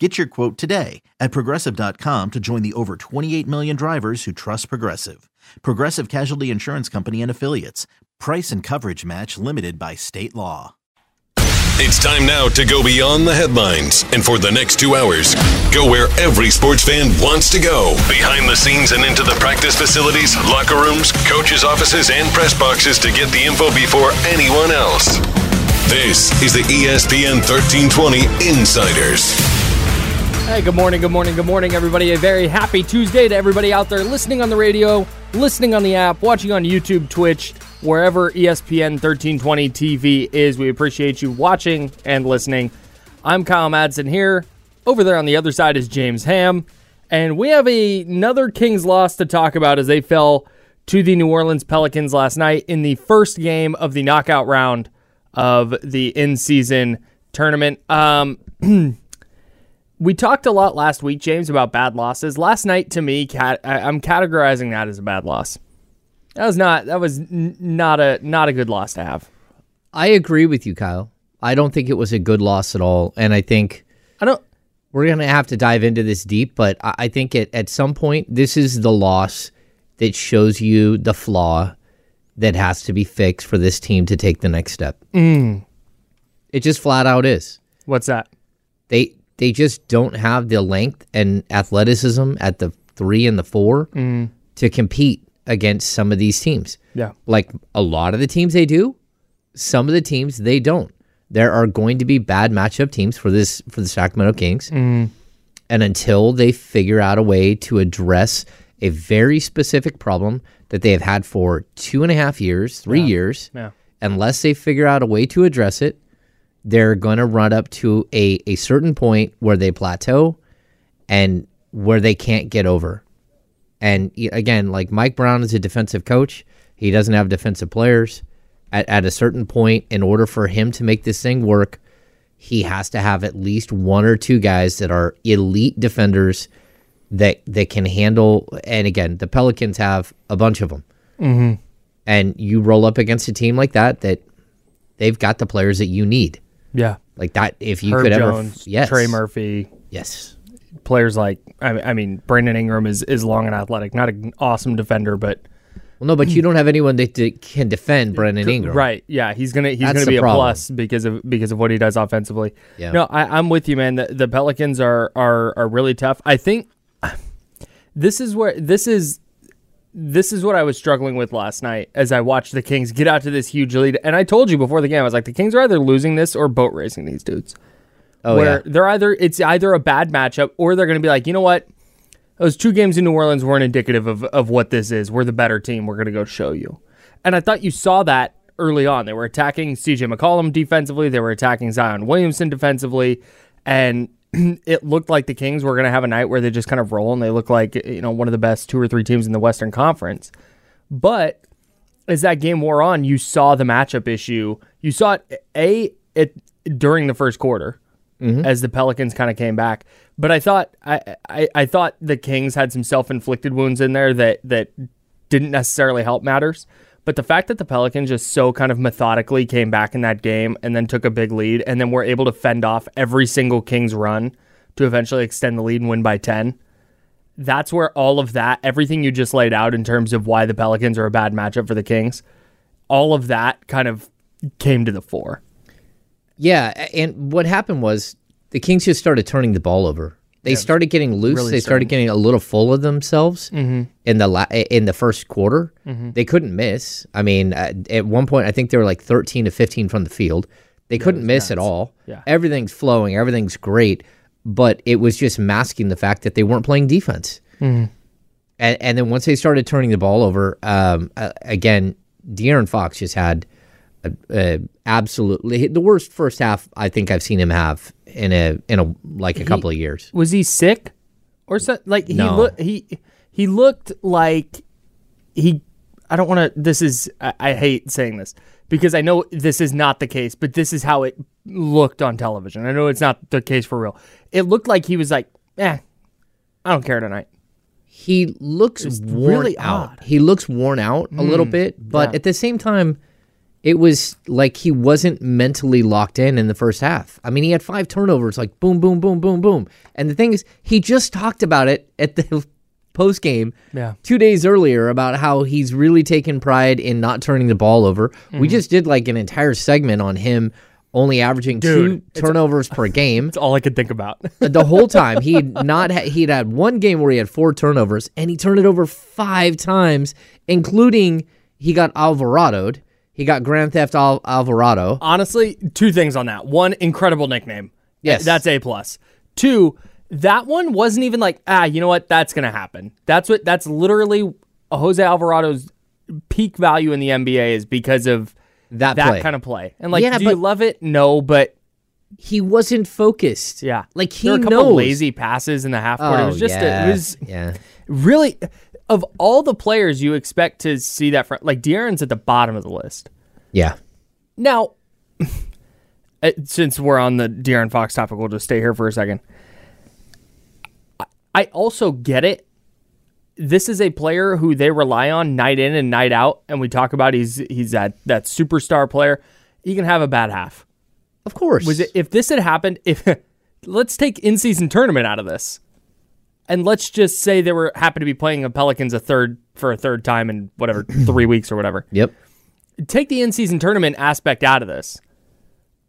Get your quote today at progressive.com to join the over 28 million drivers who trust Progressive. Progressive Casualty Insurance Company and Affiliates. Price and coverage match limited by state law. It's time now to go beyond the headlines and for the next two hours, go where every sports fan wants to go behind the scenes and into the practice facilities, locker rooms, coaches' offices, and press boxes to get the info before anyone else. This is the ESPN 1320 Insiders. Hey, good morning, good morning, good morning, everybody. A very happy Tuesday to everybody out there listening on the radio, listening on the app, watching on YouTube, Twitch, wherever ESPN 1320 TV is. We appreciate you watching and listening. I'm Kyle Madson here. Over there on the other side is James Ham. And we have a, another Kings loss to talk about as they fell to the New Orleans Pelicans last night in the first game of the knockout round of the in season tournament. Um, we talked a lot last week, James, about bad losses. Last night, to me, cat, I, I'm categorizing that as a bad loss. That was not that was n- not a not a good loss to have. I agree with you, Kyle. I don't think it was a good loss at all, and I think I don't. we're gonna have to dive into this deep. But I, I think at at some point, this is the loss that shows you the flaw that has to be fixed for this team to take the next step. Mm. It just flat out is. What's that? They they just don't have the length and athleticism at the three and the four mm. to compete against some of these teams. Yeah. Like a lot of the teams they do, some of the teams they don't. There are going to be bad matchup teams for this for the Sacramento Kings. Mm. And until they figure out a way to address a very specific problem that they have had for two and a half years, three years, Yeah. unless they figure out a way to address it, they're going to run up to a, a certain point where they plateau and where they can't get over. And again, like Mike Brown is a defensive coach, he doesn't have defensive players. At, at a certain point, in order for him to make this thing work, he has to have at least one or two guys that are elite defenders that that can handle. And again, the Pelicans have a bunch of them. Mm-hmm. And you roll up against a team like that, that they've got the players that you need. Yeah. Like that, if you Herb could ever, Jones, yes, Trey Murphy, yes, players like I, I mean Brandon Ingram is is long and athletic, not an awesome defender, but Well, no, but you don't have anyone that can defend Brandon Ingram. Right. Yeah. He's gonna he's That's gonna be a problem. plus because of because of what he does offensively. Yeah. No, I, I'm with you, man. The, the Pelicans are are are really tough. I think this is where this is this is what I was struggling with last night as I watched the Kings get out to this huge lead. And I told you before the game, I was like, the Kings are either losing this or boat racing these dudes. Oh where yeah. they're either it's either a bad matchup or they're going to be like, you know what, those two games in New Orleans weren't indicative of of what this is. We're the better team. We're going to go show you. And I thought you saw that early on. They were attacking C.J. McCollum defensively. They were attacking Zion Williamson defensively, and it looked like the Kings were going to have a night where they just kind of roll and they look like you know one of the best two or three teams in the Western Conference. But as that game wore on, you saw the matchup issue. You saw it a it during the first quarter mm-hmm. as the Pelicans kind of came back. But I thought I, I I thought the Kings had some self inflicted wounds in there that that didn't necessarily help matters. But the fact that the Pelicans just so kind of methodically came back in that game and then took a big lead and then were able to fend off every single Kings run to eventually extend the lead and win by 10. That's where all of that, everything you just laid out in terms of why the Pelicans are a bad matchup for the Kings, all of that kind of came to the fore. Yeah, and what happened was the Kings just started turning the ball over. They started getting loose. really they started getting a little full of themselves Mm-hmm. in the la- in the first quarter. They couldn't miss. I mean, at, at one point, I think they were like thirteen to fifteen from the field. They couldn't miss at all. Yeah. everything's flowing. Everything's great, but it was just masking the fact that they weren't playing defense. Mm-hmm. And, and then once they started turning the ball over, um, uh, again, De'Aaron Fox just had a, a absolutely the worst first half I think I've seen him have in a in a like a couple of years. Was he sick or so? Like he No. looked he he looked like he. I don't want to. This is I, I hate saying this because I know this is not the case, but this is how it looked on television. I know it's not the case for real. It looked like he was like, eh, I don't care tonight. He looks worn really out. odd. He looks worn out a little bit, but yeah. at the same time, it was like he wasn't mentally locked in in the first half. I mean, he had five turnovers, like boom, boom, boom, boom, boom. And the thing is, he just talked about it at the post game Yeah. two days earlier about how he's really taken pride in not turning the ball over. Mm-hmm. We just did like an entire segment on him only averaging Dude, two turnovers per game. That's all I could think about. the whole time he'd not ha- he'd had one game where he had four turnovers and he turned it over five times including he got alvaradoed he got grand theft Al- alvarado Honestly, two things on that. One, incredible nickname. Yes. that's a plus. Two, that one wasn't even like ah, you know what? That's gonna happen. That's what. That's literally Jose Alvarado's peak value in the NBA is because of that, that play kind of play. And like, Yeah, do you love it? No, but he wasn't focused yeah, like he there were a couple knows lazy passes in the half court. oh, it was just yeah, a, it was yeah really of all the players you expect to see that front. Like De'Aaron's at the bottom of the list. yeah Now, uh, since we're on the De'Aaron Fox topic, we'll just stay here for a second. I- I also get it. This is a player who they rely on night in and night out, and we talk about he's he's that that superstar player. He can have a bad half. of course Was it if this had happened? If let's take in season tournament out of this, and let's just say they were happen to be playing the Pelicans a third for a third time in whatever three weeks or whatever yep take the in-season tournament aspect out of this.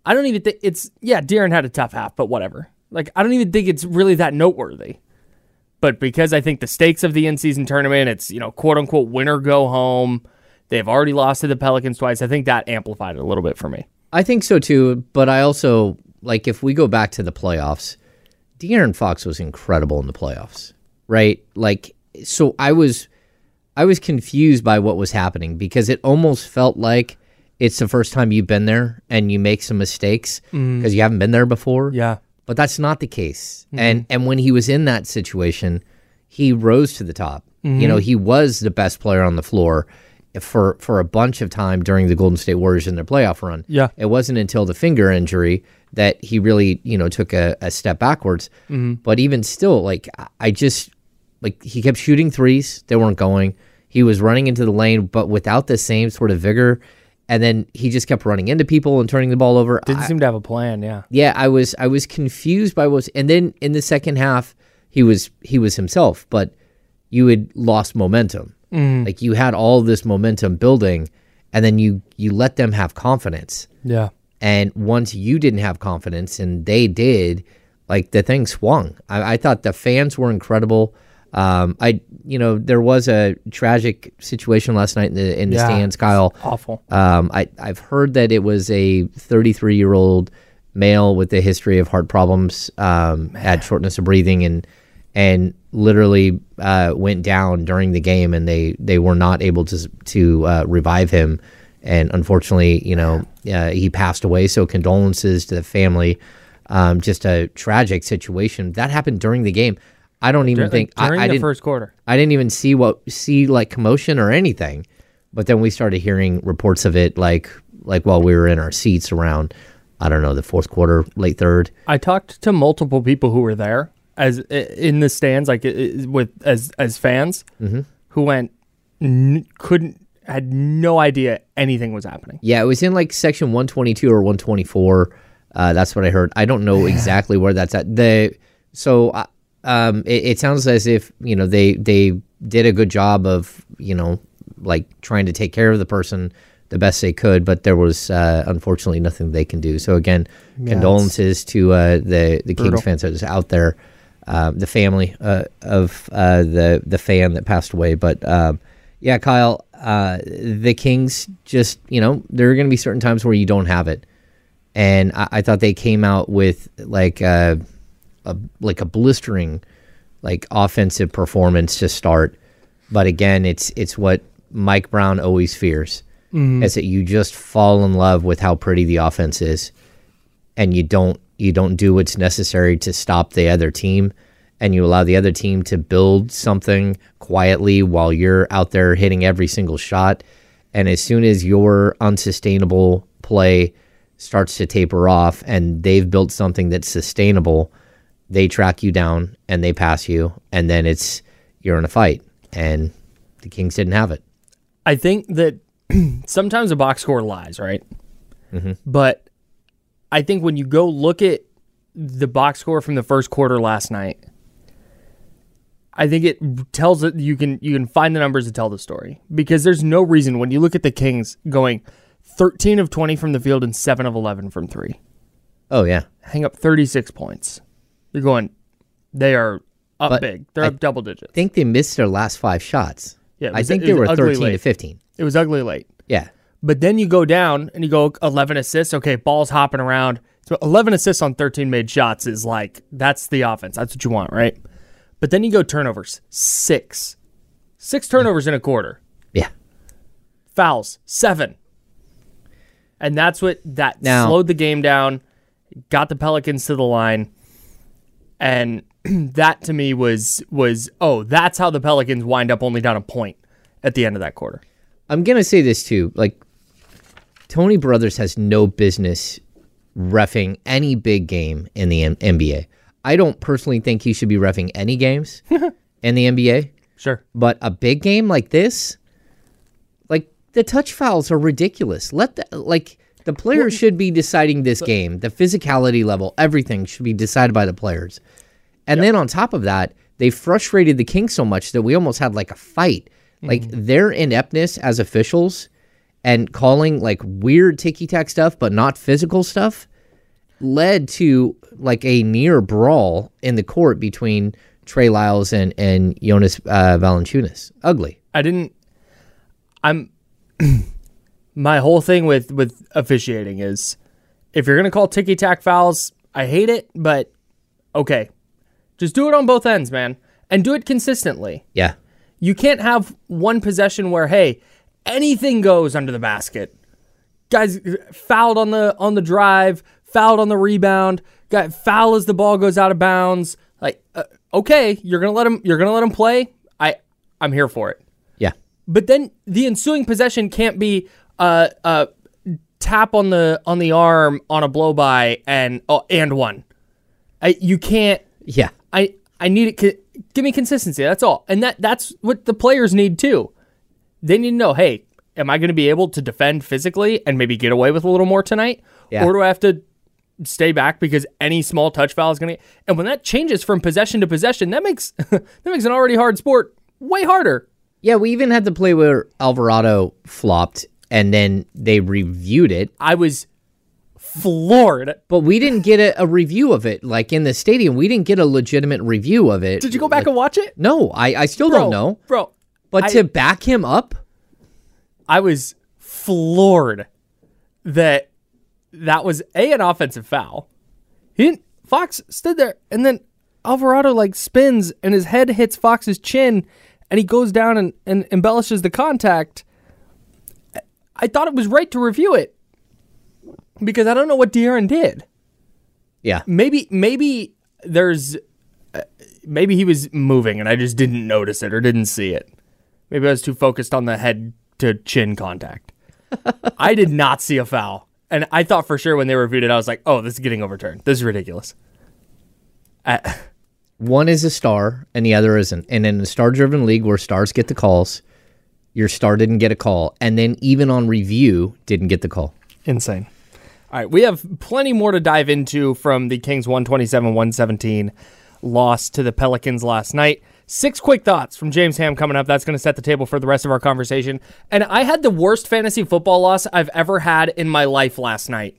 I don't even think it's yeah. De'Aaron had a tough half, but whatever. Like I don't even think it's really that noteworthy. But because I think the stakes of the in-season tournament, it's you know quote unquote winner go home. They've already lost to the Pelicans twice. I think that amplified it a little bit for me. i think so too but i also like if we go back to the playoffs De'Aaron Fox was incredible in the playoffs, right? Like, so I was, I was confused by what was happening because it almost felt like it's the first time you've been there and you make some mistakes mm. because you haven't been there before. Yeah. but that's not the case. Mm-hmm. And and when he was in that situation, he rose to the top. You mm-hmm. know, he was the best player on the floor for for a bunch of time during the Golden State Warriors in their playoff run. Yeah. It wasn't until the finger injury that he really, you know, took a, a step backwards. Mm-hmm. But even still, like I- I just like he kept shooting threes, they weren't going. He was running into the lane, but without the same sort of vigor. And then he just kept running into people and turning the ball over. Didn't seem to have a plan. Yeah. Yeah, I was I was confused by what was, and then in the second half he was he was himself, but you had lost momentum. Like you had all this momentum building, and then you you let them have confidence. Yeah. And once you didn't have confidence and they did, like the thing swung. I, I thought the fans were incredible. Um, I you know there was a tragic situation last night in the in the Yeah. stands, Kyle. Awful. Um, I, I've heard that it was a 33 year old male with a history of heart problems, um, had shortness of breathing, and and literally uh, went down during the game, and they they were not able to to uh, revive him, and unfortunately, you know, uh, he passed away. So condolences to the family. Um, just a tragic situation that happened during the game. I don't even think I, during I the didn't. first quarter. I didn't even see what see like commotion or anything. But then we started hearing reports of it like like while we were in our seats around I don't know, the fourth quarter, late third. I talked to multiple people who were there as in the stands, like with as as fans, Mm-hmm. who went n- couldn't had no idea anything was happening. Yeah, it was in like section 122 or 124. Uh, that's what I heard. I don't know exactly where that's at. The so uh, um, it, it sounds as if you know they they did a good job of you know like trying to take care of the person the best they could, but there was uh, unfortunately nothing they can do. So again, condolences to uh, the the Kings fans that is out there, uh, the family uh, of uh, the the fan that passed away. But um, yeah, Kyle, uh, the Kings just you know there are going to be certain times where you don't have it, and I, I thought they came out with like a, a like a blistering like offensive performance to start. But again, it's it's what Mike Brown always fears is that you just fall in love with how pretty the offense is, and you don't you don't do what's necessary to stop the other team, and you allow the other team to build something quietly while you're out there hitting every single shot. And as soon as your unsustainable play starts to taper off, and they've built something that's sustainable, they track you down and they pass you, and then it's you're in a fight. And the Kings didn't have it. I think that sometimes a box score lies, right? Mm-hmm. But I think when you go look at the box score from the first quarter last night, I think it tells it you can you can find the numbers to tell the story because there's no reason when you look at the Kings going 13 of 20 from the field and 7 of 11 from 3. Oh yeah, Hang up 36 points. You're going they are up But big. They're I up double digits. I think they missed their last five shots. Yeah, it I think they were ugly 13 to 15. It was ugly late. Yeah. But then you go down and you go 11 assists. Okay, ball's hopping around. So 11 assists on 13 made shots is like, that's the offense. That's what you want, right? But then you go turnovers. Six. Six turnovers in a quarter. Yeah. Fouls. Seven. And that's what that Now- slowed the game down, got the Pelicans to the line. And that to me was was oh, that's how the Pelicans wind up only down a point at the end of that quarter. I'm going to say this too. Like, Tony Brothers has no business refing any big game in the M- NBA. I don't personally think he should be refing any games in the NBA, Sure. but a big game like this, like the touch fouls are ridiculous. Let the like the players should be deciding this game. The physicality level, everything should be decided by the players. And then on top of that, they frustrated the Kings so much that we almost had like a fight. Like mm-hmm. their ineptness as officials and calling like weird ticky tack stuff, but not physical stuff, led to like a near brawl in the court between Trey Lyles and and Jonas uh, Valanciunas. Ugly. I didn't. I'm. my whole thing with with officiating is, if you're gonna call ticky tack fouls, I hate it, but okay, just do it on both ends, man, and do it consistently. Yeah. You can't have one possession where hey, anything goes under the basket. Guys fouled on the on the drive, fouled on the rebound, got foul as the ball goes out of bounds. Like, uh, okay, you're gonna let him. You're gonna let him play. I I'm here for it. Yeah. But then the ensuing possession can't be uh uh tap on the on the arm on a blow by and oh, and one. I you can't. Yeah. I I need it. Give me consistency. That's all. And that that's what the players need too. They need to know, hey, am I going to be able to defend physically and maybe get away with a little more tonight, Yeah. or do I have to stay back because any small touch foul is going to? And when that changes from possession to possession, that makes that makes an already hard sport way harder. Yeah, we even had the play where Alvarado flopped and then they reviewed it, I was floored. but we didn't get a, a review of it. Like in the stadium, we didn't get a legitimate review of it. Did you go back and watch it? No, I, I still Bro, don't know. bro. But I- to back him up, I was floored that that was a an offensive foul. He didn't, Fox stood there and then Alvarado like spins and his head hits Fox's chin and he goes down and, and embellishes the contact. I thought it was right to review it because I don't know what De'Aaron did. yeah, Maybe maybe there's uh, maybe he was moving and I just didn't notice it or didn't see it. Maybe I was too focused on the head to chin contact. I did not see a foul. And I thought for sure when they reviewed it, I was like, oh, this is getting overturned. This is ridiculous. Uh, one is a star and the other isn't. And in a star driven league where stars get the calls, Your star didn't get a call, and then even on review, didn't get the call. Insane. All right, we have plenty more to dive into from the Kings 127 117 loss to the Pelicans last night. Six quick thoughts from James Ham coming up. That's going to set the table for the rest of our conversation. And I had the worst fantasy football loss I've ever had in my life last night.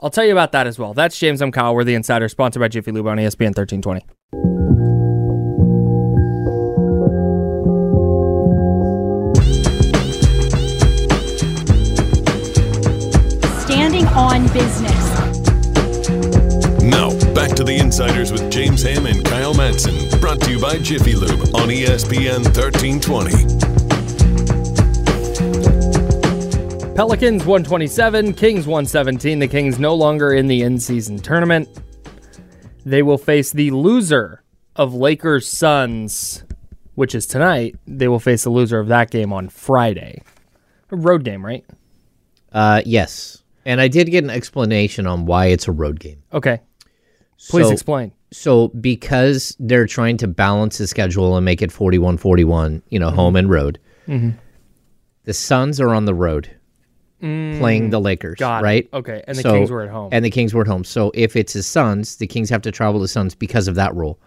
I'll tell you about that as well. That's James M. Kyle. We're the Insider, sponsored by Jiffy Lube on ESPN 1320. Standing on business. Now, back to the Insiders with James Ham and Kyle Madson. Brought to you by Jiffy Lube on ESPN 1320. Pelicans 127, Kings 117. The Kings no longer in the in season tournament. They will face the loser of Lakers Suns, which is tonight. They will face the loser of that game on Friday. A road game, right? Uh, yes, and I did get an explanation on why it's a road game. Okay. Please So- explain. So because they're trying to balance the schedule and make it 41-41, you know, home mm-hmm. and road. Mm-hmm. The Suns are on the road mm, playing the Lakers, Got it. right? Okay, and the So- Kings were at home. And the Kings were at home. So if it's the Suns, the Kings have to travel to Suns because of that rule.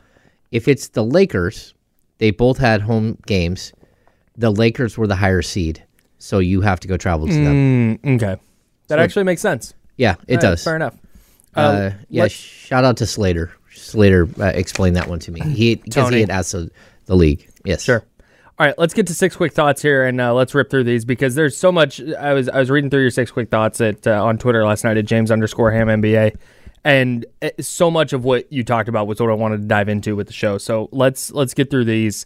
If it's the Lakers, they both had home games. The Lakers were the higher seed, so you have to go travel to them. Mm, okay. That actually makes sense. Yeah, it right, does. Fair enough. Uh, yeah, let- shout out to Slater. Slater uh, explained that one to me. He because he had asked the, the league. Yes, Sure. All right, let's get to six quick thoughts here, and uh, let's rip through these because there's so much. I was I was reading through your six quick thoughts at uh, on Twitter last night at James underscore Ham NBA, and uh, so much of what you talked about was what I wanted to dive into with the show. So let's let's get through these,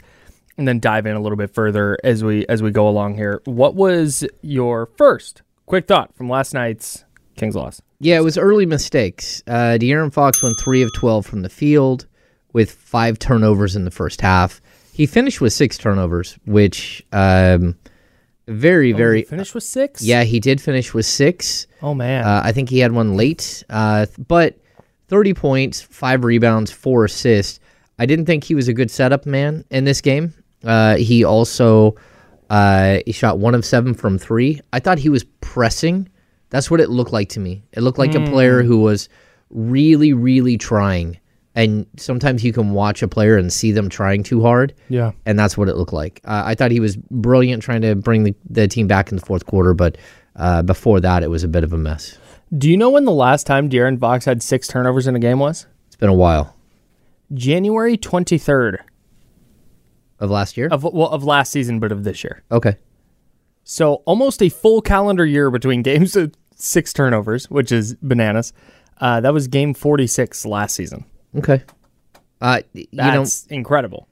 and then dive in a little bit further as we as we go along here. What was your first quick thought from last night's Kings loss? Yeah, it was early mistakes. Uh, De'Aaron Fox went three of twelve from the field with five turnovers in the first half. He finished with six turnovers, which um, very very. finished with six. yeah, he did finish with six. Oh man. Uh, I think he had one late, uh, but 30 points, five rebounds, four assists. I didn't think he was a good setup man in this game. Uh, he also uh, he shot one of seven from three. I thought he was pressing. That's what it looked like to me. It looked like a player who was really, really trying. And sometimes you can watch a player and see them trying too hard. Yeah. And that's what it looked like. Uh, I thought he was brilliant trying to bring the, the team back in the fourth quarter, but uh, before that, it was a bit of a mess. Do you know when the last time De'Aaron Fox had six turnovers in a game was? It's been a while. January twenty third Of last year? of well of last season, but of this year. okay. So almost a full calendar year between games of six turnovers, which is bananas. Uh, that was game forty six last season. Okay. Uh, you know, That's incredible.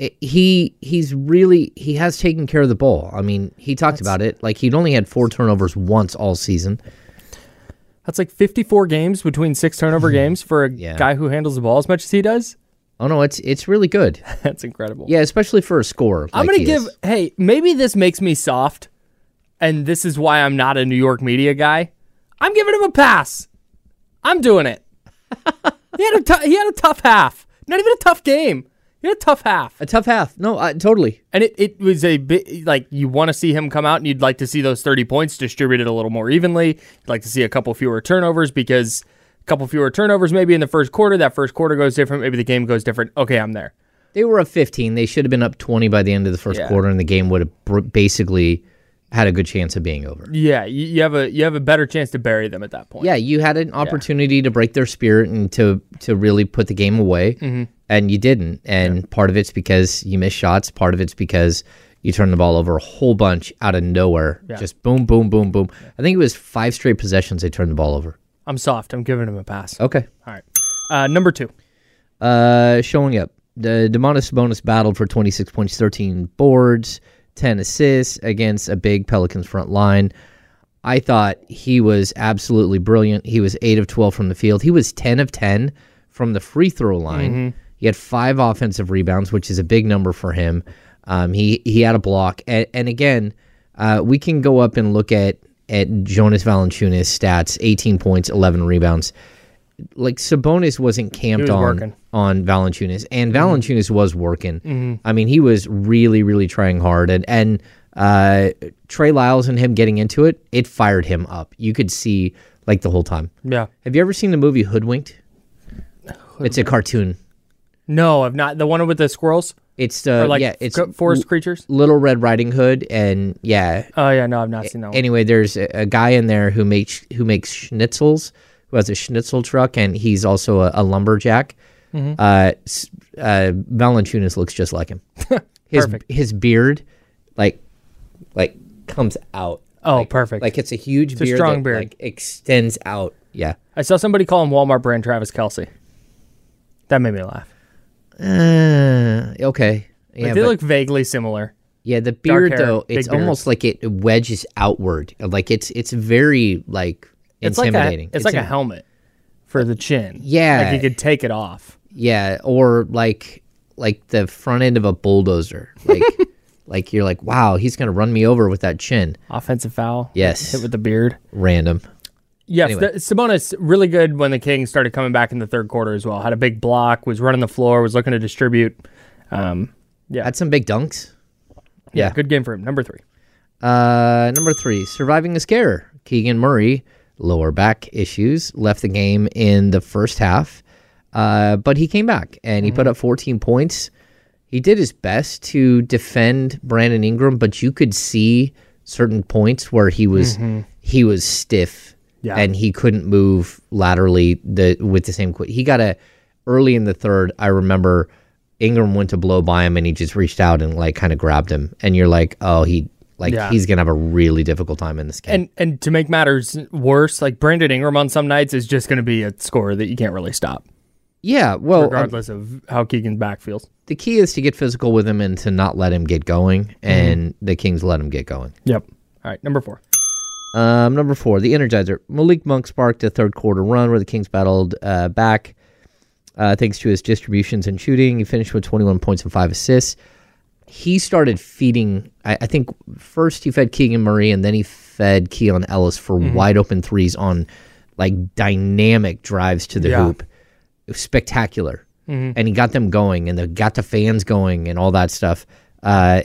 i- he he's really he has taken care of the ball. I mean, he talked about it. Like he'd only had four turnovers once all season. That's like fifty four games between six turnover games for a Yeah. guy who handles the ball as much as he does. Oh no, it's it's really good. That's incredible. Yeah, especially for a scorer. I'm gonna give. is. Hey, maybe this makes me soft, and this is why I'm not a New York media guy. I'm giving him a pass. I'm doing it. he had a he had a tough half. Not even a tough game. He had a tough half, a tough half. No, uh, totally. and it, it was a bit like you want to see him come out, and you'd like to see those 30 points distributed a little more evenly. You'd like to see a couple fewer turnovers because a couple fewer turnovers maybe in the first quarter. That first quarter goes different. Maybe the game goes different. Okay, I'm there. They were up 15. They should have been up 20 by the end of the first Yeah. quarter, and the game would have br- basically had a good chance of being over. Yeah, you, you have a you have a better chance to bury them at that point. Yeah, you had an opportunity to break their spirit and to to really put the game away, Mm-hmm. and you didn't. And part of it's because you missed shots. Part of it's because you turned the ball over a whole bunch out of nowhere. Just boom, boom, boom, boom. I think it was five straight possessions they turned the ball over. I'm soft. I'm giving him a pass. Okay. All right. Uh, number two. Uh, showing up. The Domantas Sabonis battled for 26 points, 13 boards, 10 assists against a big Pelicans front line. I thought he was absolutely brilliant. He was 8 of 12 from the field. He was 10 of 10 from the free throw line. He had five offensive rebounds, which is a big number for him. Um, he he had a block, and, and again, uh, we can go up and look at at Jonas Valanciunas' stats: 18 points, 11 rebounds. Like Sabonis wasn't camped was on working. on Valanciunas, and Valanciunas was working. I mean, he was really, really trying hard, and and Uh, Trey Lyles and him getting into it, it fired him up. You could see like the whole time. Yeah. Have you ever seen the movie Hoodwinked? It's a cartoon. No, I've not. The one with the squirrels It's uh, like yeah, it's forest creatures. Little Red Riding Hood, and yeah. Oh yeah, no, I've not seen that one. Anyway, there's a, a guy in there who makes who makes schnitzels, who has a schnitzel truck, and he's also a, a lumberjack. Mm-hmm. Uh, uh, looks just like him. His Perfect. his beard, like, like comes out. Oh, Like- perfect. Like it's a huge a beard. strong that, beard. Like extends out. Yeah. I saw somebody call him Walmart brand Travis Kelce. That made me laugh. Uh, okay. Yeah, Like, they but- look vaguely similar. Yeah, the beard hair, though, it's beard. almost like it wedges outward. Like it's it's very like It's like a intimidating. it's, like a helmet for the chin. Yeah. like you could take it off. Yeah, or like like the front end of a bulldozer. Like like you're like, wow, he's gonna run me over with that chin. Offensive foul. Yes. hit with the beard. Random. Yes, Anyway. the, Sabonis really good when the Kings started coming back in the third quarter as well. Had a big block, was running the floor, was looking to distribute. Um, yeah, Had some big dunks. yeah, yeah. good game for him. Number three. Uh, number three, surviving a scare. Keegan Murray, lower back issues, left the game in the first half, uh, but he came back and he put up 14 points. He did his best to defend Brandon Ingram, but you could see certain points where he was he was stiff Yeah. and he couldn't move laterally the with the same. qu- He got a early in the third. I remember Ingram went to blow by him and he just reached out and like kind of grabbed him, and you're like, oh, he like Yeah. he's gonna have a really difficult time in this game. And and to make matters worse, like Brandon Ingram on some nights is just going to be a scorer that you can't really stop, yeah, well, um, regardless of how Keegan's back feels. the key is to get physical with him and to not let him get going, and the Kings let him get going. Yep. All right, number four. Um, number four, the Energizer. Malik Monk sparked a third quarter run where the Kings battled uh, back uh, thanks to his distributions and shooting. He finished with 21 points and five assists. He started feeding, I, I think first he fed Keegan Murray and then he fed Keon Ellis for wide open threes on like dynamic drives to the Yeah. hoop. Spectacular. And he got them going and they got the fans going and all that stuff. Uh,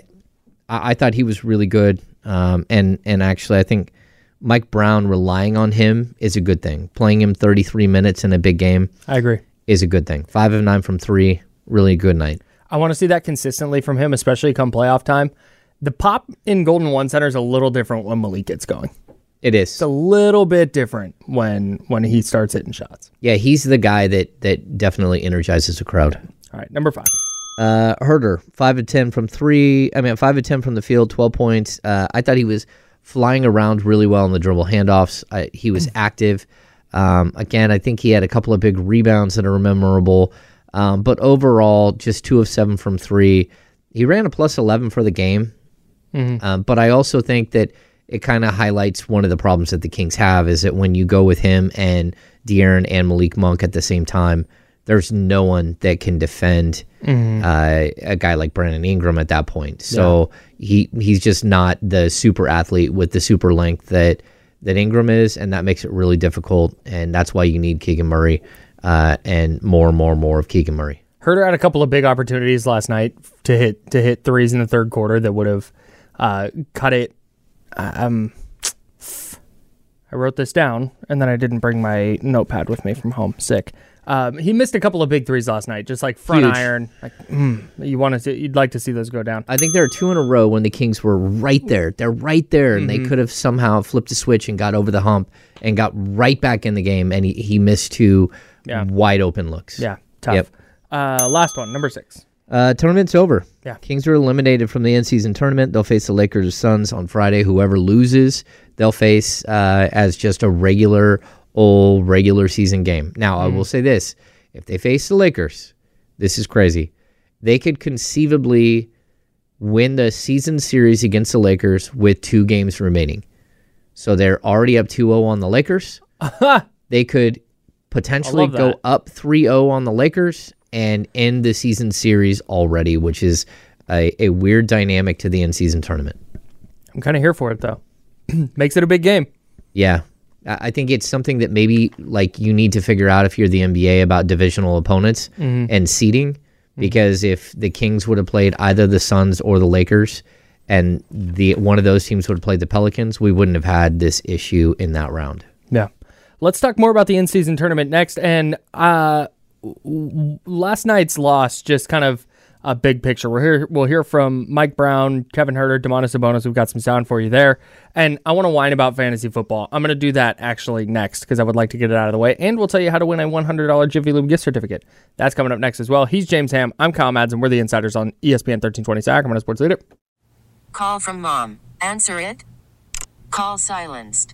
I, I thought he was really good. Um, and and actually, I think Mike Brown relying on him is a good thing. Playing him 33 minutes in a big game I agree. is a good thing. Five of nine from three, really good night. I want to see that consistently from him, especially come playoff time. The pop in Golden One Center is a little different when Malik gets going. It is. It's a little bit different when when he starts hitting shots. yeah, he's the guy that that definitely energizes a crowd. All right, number five. Uh, Huerter, five of ten from three. I mean, five of ten from the field, twelve points. Uh, I thought he was flying around really well in the dribble handoffs. I, he was active. Um, again, I think he had a couple of big rebounds that are memorable. Um, but overall, just two of seven from three. He ran a plus eleven for the game. Um, but I also think that it kind of highlights one of the problems that the Kings have is that when you go with him and De'Aaron and Malik Monk at the same time, there's no one that can defend uh, a guy like Brandon Ingram at that point. So he he's just not the super athlete with the super length that that Ingram is, and that makes it really difficult. And that's why you need Keegan Murray uh, and more and more and more of Keegan Murray. Huerter had a couple of big opportunities last night to hit to hit threes in the third quarter that would have uh, cut it. Um, I wrote this down and then I didn't bring my notepad with me from home. Sick. Um, he missed a couple of big threes last night, just like front Huge. iron. Like mm, you want to, you'd like to see those go down. I think there are two in a row when the Kings were right there. They're right there, and Mm-hmm. they could have somehow flipped a switch and got over the hump and got right back in the game. And he, he missed two Yeah. wide open looks. Yeah, tough. Yep. Uh, last one, number six. Uh, tournament's over. Yeah. Kings are eliminated from the in-season tournament. They'll face the Lakers or Suns on Friday. Whoever loses, they'll face uh, as just a regular old regular season game. Now, I will say this: if they face the Lakers, this is crazy. They could conceivably win the season series against the Lakers with two games remaining. So they're already up 2-0 on the Lakers. they could potentially go up 3-0 on the Lakers and end the season series already, which is a, a weird dynamic to the end season tournament. I'm kind of here for it though. Makes it a big game. Yeah. I I think it's something that maybe like you need to figure out if you're the NBA about divisional opponents mm-hmm. and seeding. Mm-hmm. Because if the Kings would have played either the Suns or the Lakers, and the one of those teams would have played the Pelicans, we wouldn't have had this issue in that round. Yeah. Let's talk more about the in season tournament next. And uh, last night's loss, just kind of a big picture. We'll hear, we'll hear from Mike Brown, Kevin Huerter, Domantas Sabonis. We've got some sound for you there. And I want to whine about fantasy football. I'm going to do that actually next because I would like to get it out of the way. And we'll tell you how to win a $100 Jiffy Lube gift certificate. That's coming up next as well. He's James Ham. I'm Kyle Madson. We're the insiders on ESPN 1320 Sacramento Sports Leader. Call from mom. Answer it. Call silenced.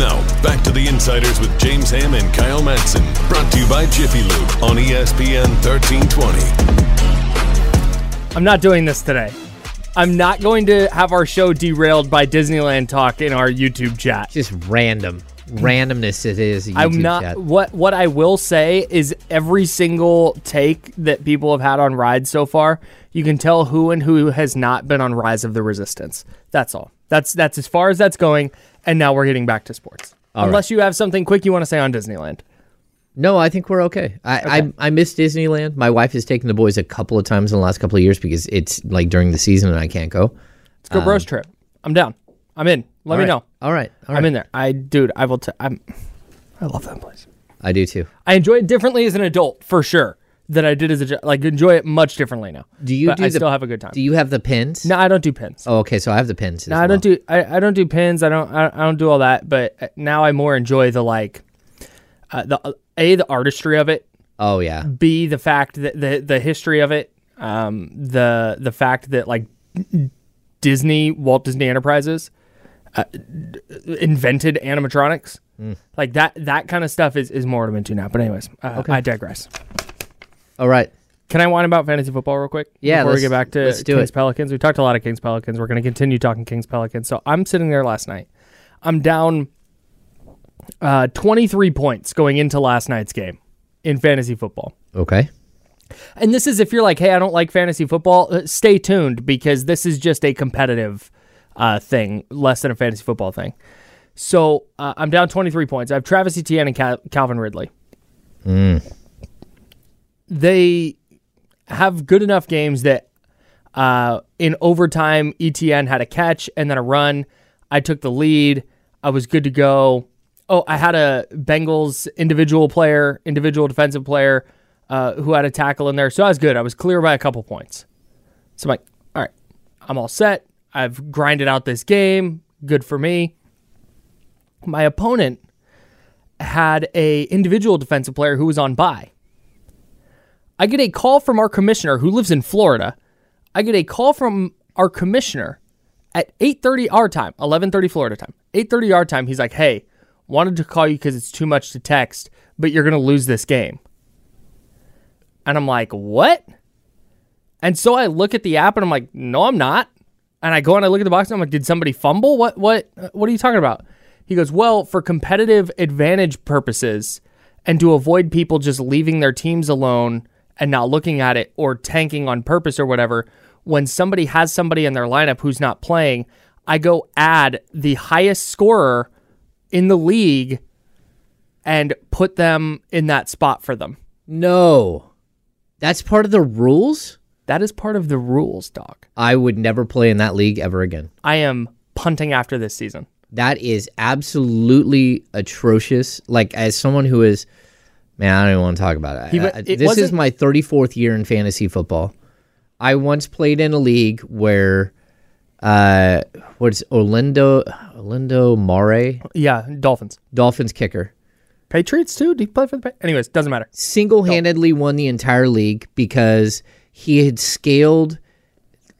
Now, back to the Insiders with James Ham and Kyle Madson. Brought to you by Jiffy Lube on ESPN 1320. I'm not doing this today. I'm not going to have our show derailed by Disneyland talk in our YouTube chat. Just random randomness it is. I'm not chat. what what I will say is every single take that people have had on rides so far, you can tell who and who has not been on Rise of the Resistance. That's all. That's that's as far as that's going. And now we're getting back to sports. All Unless you have something quick you want to say on Disneyland. No, I think we're okay. I, I I miss Disneyland. My wife has taken the boys a couple of times in the last couple of years because it's like during the season and I can't go. Let's go bros trip. I'm down. I'm in. Let me Um, All know. right. All right. I'm in there. I dude, I will t- I'm I love that place. I do too. I enjoy it differently as an adult, for sure. Than I did as a like enjoy it much differently now. Do you But do I the, still have a good time. Do you have the pins? no, I don't do pins. Oh, okay. So I have the pins. No, I don't do I, I don't do pins. I don't I, I don't do all that. But uh, now I more enjoy the like uh, the uh, a the artistry of it. Oh yeah. B the fact that the the history of it. Um, the the fact that like Disney Walt Disney Enterprises uh, d- invented animatronics. Mm. Like that that kind of stuff is is more what I'm into now. But anyways, uh, I digress. All right. Can I whine about fantasy football real quick? Yeah, Before we get back to let's do Kings it. Pelicans, we talked a lot of Kings Pelicans. We're going to continue talking Kings Pelicans. So I'm sitting there last night. I'm down uh, 23 points going into last night's game in fantasy football. Okay. And this is if you're like, hey, I don't like fantasy football, uh, stay tuned because this is just a competitive uh, thing, less than a fantasy football thing. So uh, I'm down 23 points. I have Travis Etienne and Cal- Calvin Ridley. They have good enough games that uh, in overtime, Etienne had a catch and then a run. I took the lead. I was good to go. Oh, I had a Bengals individual player, individual defensive player uh, who had a tackle in there. So I was good. I was clear by a couple points. So I'm like, all right, I'm all set. I've grinded out this game. Good for me. My opponent had a individual defensive player who was on bye. I get a call from our commissioner who lives in Florida. I get a call from our commissioner at 8:30 our time, 11:30 Florida time. 8:30 our time. He's like, "Hey, wanted to call you cuz it's too much to text, but you're going to lose this game." And I'm like, "What?" And so I look at the app and I'm like, "No, I'm not." And I go and I look at the box and I'm like, "Did somebody fumble? What what what are you talking about?" He goes, "Well, for competitive advantage purposes and to avoid people just leaving their teams alone and not looking at it or tanking on purpose or whatever, when somebody has somebody in their lineup who's not playing, I go add the highest scorer in the league and put them in that spot for them. No. That's part of the rules? That is part of the rules, dog. I would never play in that league ever again. I am punting after this season. That is absolutely atrocious. Like as someone who is man, I don't even want to talk about it. He wa- I- it this is my 34th year in fantasy football. I once played in a league where uh what's Orlando Orlando Mare, Yeah, Dolphins. Dolphins kicker, Patriots too? Did he play for the Pa- Anyways, doesn't matter. single-handedly won the entire league because he had scaled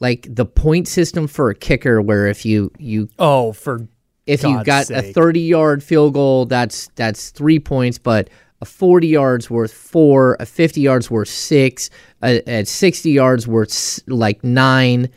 like the point system for a kicker where if you you Oh, for if you God's got a 30 yard field goal that's that's three points but a 40 yards worth four a 50 yards worth six a, at 60 yards worth like nine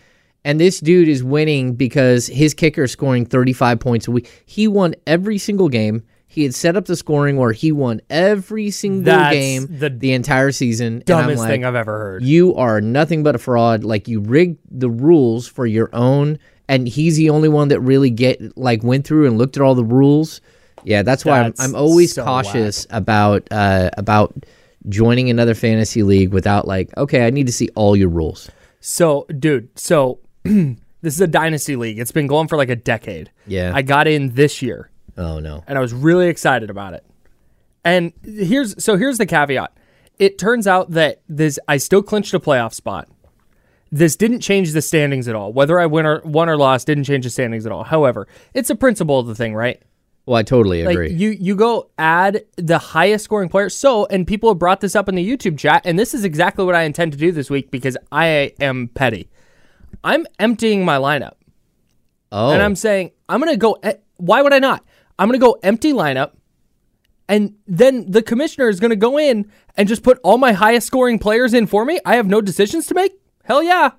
and this dude is winning because his kicker is scoring 35 points a week he won every single game he had set up the scoring where he won every single That's game the the, entire season dumbest like, thing I've ever heard. you are nothing but a fraud. Like you rigged the rules for your own, and he's the only one that really get like went through and looked at all the rules. Yeah, that's why I'm, I'm always so cautious about uh, about joining another fantasy league without like, okay, I need to see all your rules. So, dude, so this is a dynasty league. It's been going for like a decade. Yeah. I got in this year Oh no. and I was really excited about it. And here's so here's the caveat. It turns out that this I still clinched a playoff spot. This didn't change the standings at all. Whether I win or won or lost didn't change the standings at all. However, it's a principle of the thing, right? Well, I totally Like agree. you you go add the highest scoring player. So, and people have brought this up in the YouTube chat, and this is exactly what I intend to do this week because I am petty. I'm emptying my lineup, oh, and I'm saying I'm gonna go. e- Why would I not? I'm gonna go empty lineup, and then the commissioner is gonna go in and just put all my highest scoring players in for me. I have no decisions to make. Hell yeah,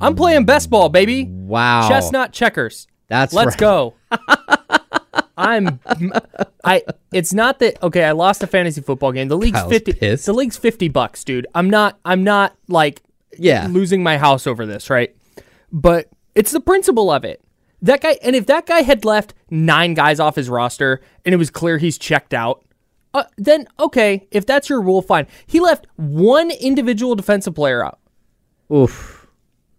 I'm playing best ball, baby. wow. Chestnut checkers. That's Let's right. go. I'm I it's not that okay, I lost a fantasy football game. The league's Kyle's 50 pissed. The league's 50 bucks, dude. I'm not I'm not like Yeah. losing my house over this, right? But it's the principle of it. That guy and if that guy had left 9 guys off his roster and it was clear he's checked out, uh, then okay, if that's your rule fine. He left one individual defensive player out. Oof.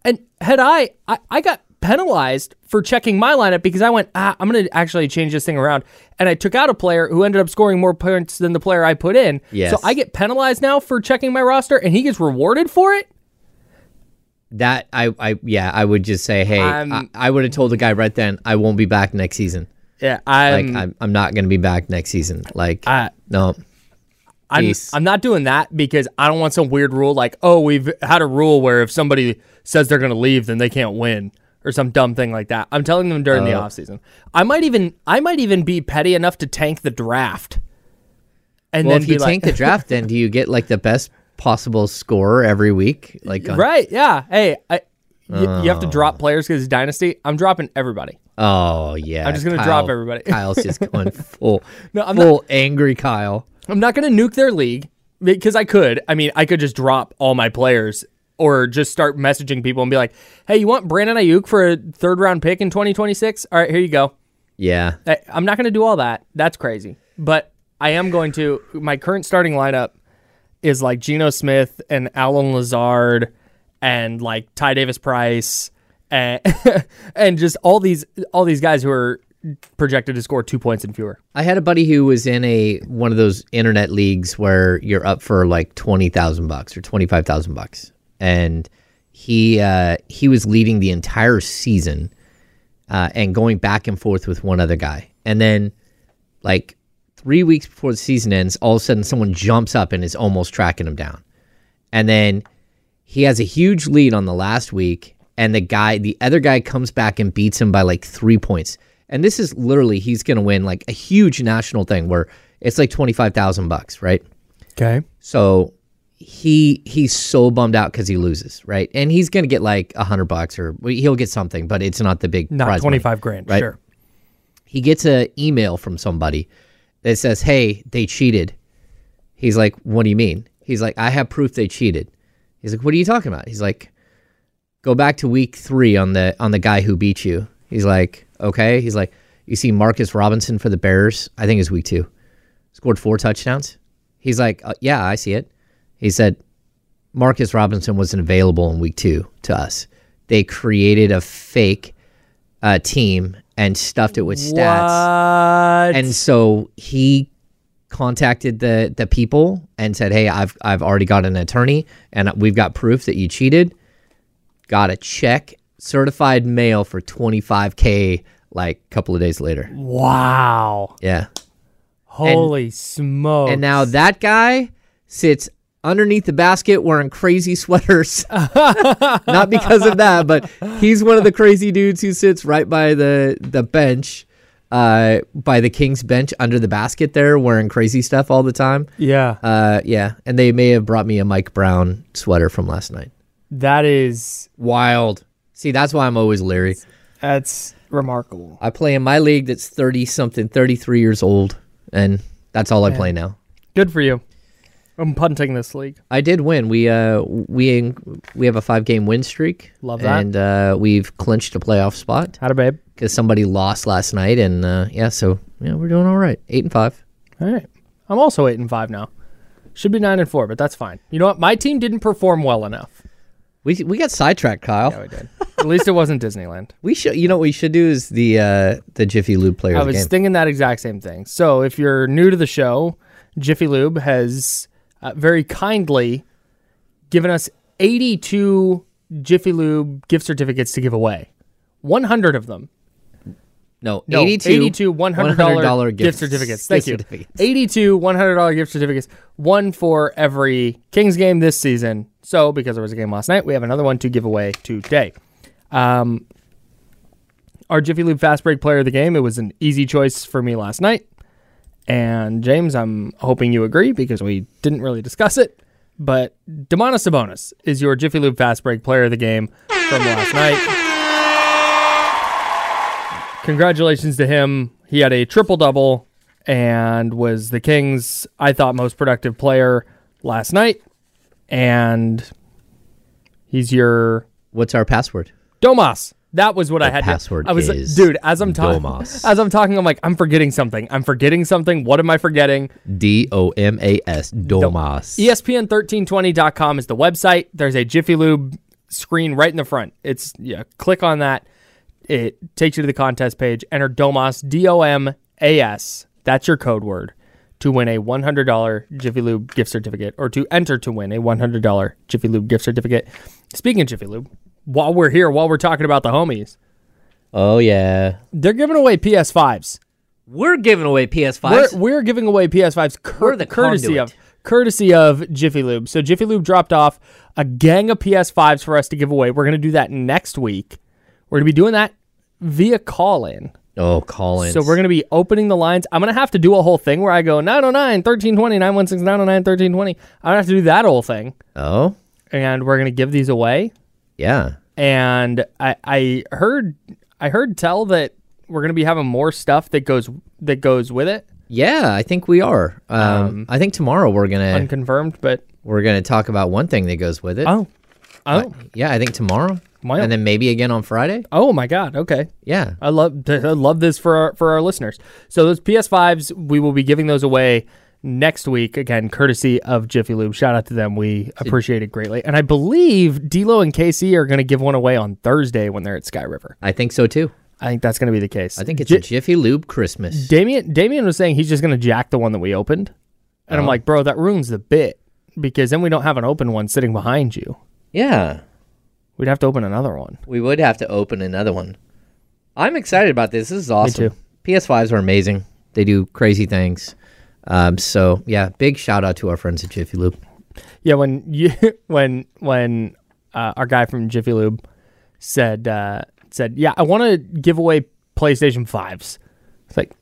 And had I, I, I got penalized for checking my lineup because I went, ah, I'm going to actually change this thing around. And I took out a player who ended up scoring more points than the player I put in. Yes. So I get penalized now for checking my roster and he gets rewarded for it? That I, I yeah, I would just say, hey, I'm- I, I would have told the guy right then, I won't be back next season. Yeah, I'm, I'm, I'm not going to be back next season. Like I- no. I'm, Peace. I'm not doing that because I don't want some weird rule like, oh, we've had a rule where if somebody says they're going to leave, then they can't win or some dumb thing like that. I'm telling them during the Oh. off season. I might even, I might even be petty enough to tank the draft. And Well, then if you like, tank the draft, then do you get like the best possible scorer every week? Like on- Right? Yeah. Hey, I, y- you have to Oh. drop players because dynasty. I'm dropping everybody. Oh yeah. I'm just gonna drop everybody. Kyle's just going full, No, I'm full angry Kyle. I'm not going to nuke their league because I could. I mean, I could just drop all my players or just start messaging people and be like, "Hey, you want Brandon Aiyuk for a third round pick in 2026? All right, here you go." Yeah. I, I'm not going to do all that. That's crazy. But I am going to. My current starting lineup is like Geno Smith and Allen Lazard and like Ty Davis Price and and just all these all these guys who are projected to score two points and fewer. I had a buddy who was in a one of those internet leagues where you're up for like twenty thousand bucks or twenty five thousand bucks, and he uh, he was leading the entire season uh, and going back and forth with one other guy, and then like three weeks before the season ends, all of a sudden someone jumps up and is almost tracking him down, and then he has a huge lead on the last week, and the guy, the other guy, comes back and beats him by like three points. And this is literally he's going to win like a huge national thing where it's like twenty five thousand bucks, right? Okay. So he he's so bummed out because he loses, right? And he's going to get like a hundred bucks or he'll get something, but it's not the big Not prize 25 grand. right? Sure. He gets an email from somebody that says, "Hey, they cheated." He's like, "What do you mean?" He's like, "I have proof they cheated." He's like, "What are you talking about?" He's like, "Go back to week three on the on the guy who beat you." He's like, "Okay." He's like, "You see Marcus Robinson for the Bears? I think it's week two. scored four touchdowns. He's like, uh, yeah, I see it. He said Marcus Robinson wasn't available in week two to us. They created a fake uh, team and stuffed it with stats. What? And so he contacted the the people and said, "Hey, I've I've already got an attorney and we've got proof that you cheated." Got a check, certified mail for 25k like a couple of days later. wow. Yeah. Holy smokes. And now that guy sits underneath the basket wearing crazy sweaters. Not because of that, but he's one of the crazy dudes who sits right by the the bench, uh, by the King's bench under the basket there, wearing crazy stuff all the time. Yeah. Uh, yeah, and they may have brought me a Mike Brown sweater from last night. That is Wild. See, that's why I'm always leery. that's remarkable. I play in my league that's 30 something, 33 years old, and that's all I play now. Good for you. I'm punting this league. I did win. We uh we we have a five game win streak. Love that. And uh, we've clinched a playoff spot How'd babe? because somebody lost last night, and uh, yeah, so yeah, we're doing all right. Eight and five. All right. I'm also eight and five now. Should be nine and four, but that's fine. You know what? My team didn't perform well enough. We we got sidetracked, Kyle. Yeah, we did. At least it wasn't Disneyland. We should. You know what we should do is the uh the Jiffy Lube player I was game. thinking that exact same thing. So if you're new to the show, Jiffy Lube has uh, very kindly given us 82 Jiffy Lube gift certificates to give away. 100 of them. no, No, 82, 82 $100, $100 gift, certificates. Thank you. certificates. 82 $100 gift certificates. One for every Kings game this season. So, because there was a game last night, we have another one to give away today. Um, our Jiffy Lube Fast Break player of the game, it was an easy choice for me last night. And James, I'm hoping you agree because we didn't really discuss it. But Domantas Sabonis is your Jiffy Lube Fast Break player of the game from last night. Congratulations to him. He had a triple double and was the Kings, I thought, most productive player last night. And he's your What's our password? Domas. That was what I The had. to- password I was uh, is dude. As I'm talking, as I'm talking, I'm like, I'm forgetting something. I'm forgetting something. What am I forgetting? D O M A S. Domas. E ESPN1320.com is the website. There's a Jiffy Lube screen right in the front. It's yeah, click on that. It takes you to the contest page. Enter DOMAS D O M A S. That's your code word to win a $100 Jiffy Lube gift certificate or to enter to win a $100 Jiffy Lube gift certificate. Speaking of Jiffy Lube, while we're here, while we're talking about the homies, Oh yeah. they're giving away PS5s. We're giving away PS5s. We're, we're giving away PS5s cur- We're the courtesy conduit. of courtesy of Jiffy Lube. So Jiffy Lube dropped off a gang of PS5s for us to give away. We're going to do that next week. We're going to be doing that via call in. oh, call in. So we're going to be opening the lines. I'm going to have to do a whole thing where I go 909 1320 916 909 1320. I'm going to have to do that whole thing Oh and we're going to give these away. yeah. And I I heard I heard tell that we're going to be having more stuff that goes that goes with it. Yeah, I think we are. Um, I think tomorrow we're gonna Unconfirmed, but we're gonna talk about one thing that goes with it. oh. Oh. Yeah, I think tomorrow, Wow. and then maybe again on Friday. Oh my God. Okay. Yeah, I love I love this for our, for our listeners. So those PS5s, we will be giving those away next week again, courtesy of Jiffy Lube. Shout out to them. We appreciate it greatly. And I believe D'Lo and KC are going to give one away on Thursday when they're at Sky River. I think so too. I think that's going to be the case. I think it's J- a Jiffy Lube Christmas. Damien Damien was saying he's just going to jack the one that we opened, and I'm uh-huh. like, bro, that ruins the bit because then we don't have an open one sitting behind you. yeah, We'd have to open another one. we would have to open another one. I'm excited about this. This is awesome. too. PS5s are amazing. They do crazy things. Um, so yeah, big shout out to our friends at Jiffy Lube. Yeah, when you when when uh, our guy from Jiffy Lube said uh, said, "Yeah, I want to give away PlayStation 5s." It's like,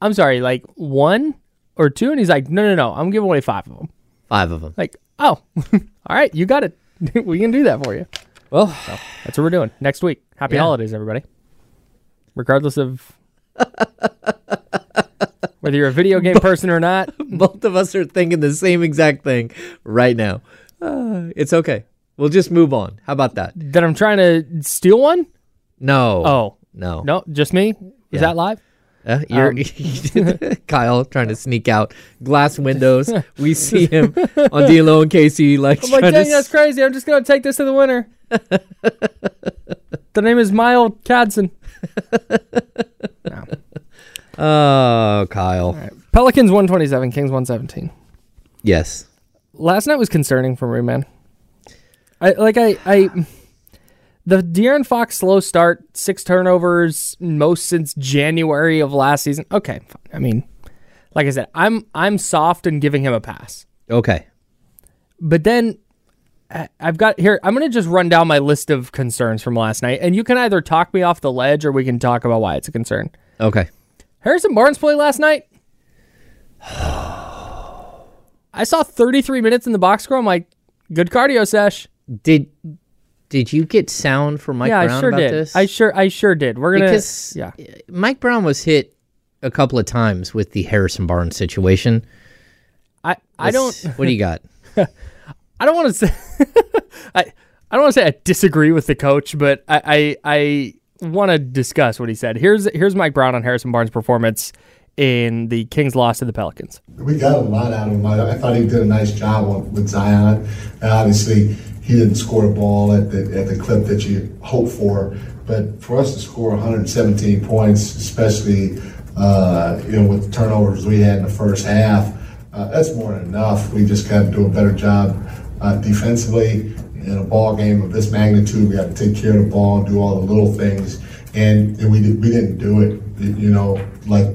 "I'm sorry, like one or two? And he's like, "No, no, no, I'm giving away 5 of them." Five of them. Like, "Oh. all right, you got it. we can do that for you." Well, That's what we're doing next week. Happy Yeah. holidays, everybody. Regardless of whether you're a video game person or not. both of us are thinking the same exact thing right now. Uh, it's okay. We'll just move on. How about that? That I'm trying to steal one? No. Oh. no. No, just me? Is Yeah. that live? Uh, you're Kyle trying to sneak out glass windows. We see him on D'Lo and Casey like I'm like, dang, to that's crazy. I'm just gonna take this to the winner. the name is Mile Cadson. Oh, Kyle. Pelicans 127, Kings 117. Yes. Last night was concerning for me, man. I like I I the De'Aaron Fox slow start, six turnovers, most since January of last season. Okay, fine. I mean, like I said, I'm I'm soft in giving him a pass. Okay. But then I've got here. I'm going to just run down my list of concerns from last night, and you can either talk me off the ledge or we can talk about why it's a concern. Okay. Harrison Barnes play last night. I saw 33 minutes in the box score. I'm like, good cardio sesh. Did did you get sound from Mike yeah, Brown I sure about did. this? I sure, I sure did. We're gonna, because yeah. Uh, Mike Brown was hit a couple of times with the Harrison Barnes situation. I, I don't, What do you got? I don't want to say, I, I don't want to say I disagree with the coach, but I, I, I want to discuss what he said. Here's, here's Mike Brown on Harrison Barnes' performance in the Kings' loss to the Pelicans. We got a lot out of him. I, thought he did a nice job with Zion. And obviously, he didn't score the ball at the at the clip that you hope for. But for us to score 117 points, especially uh, you know with turnovers we had in the first half, uh, that's more than enough. We just got to do a better job uh, defensively in a ball game of this magnitude. We got to take care of the ball and do all the little things, and, and we did, we didn't do it. You know, like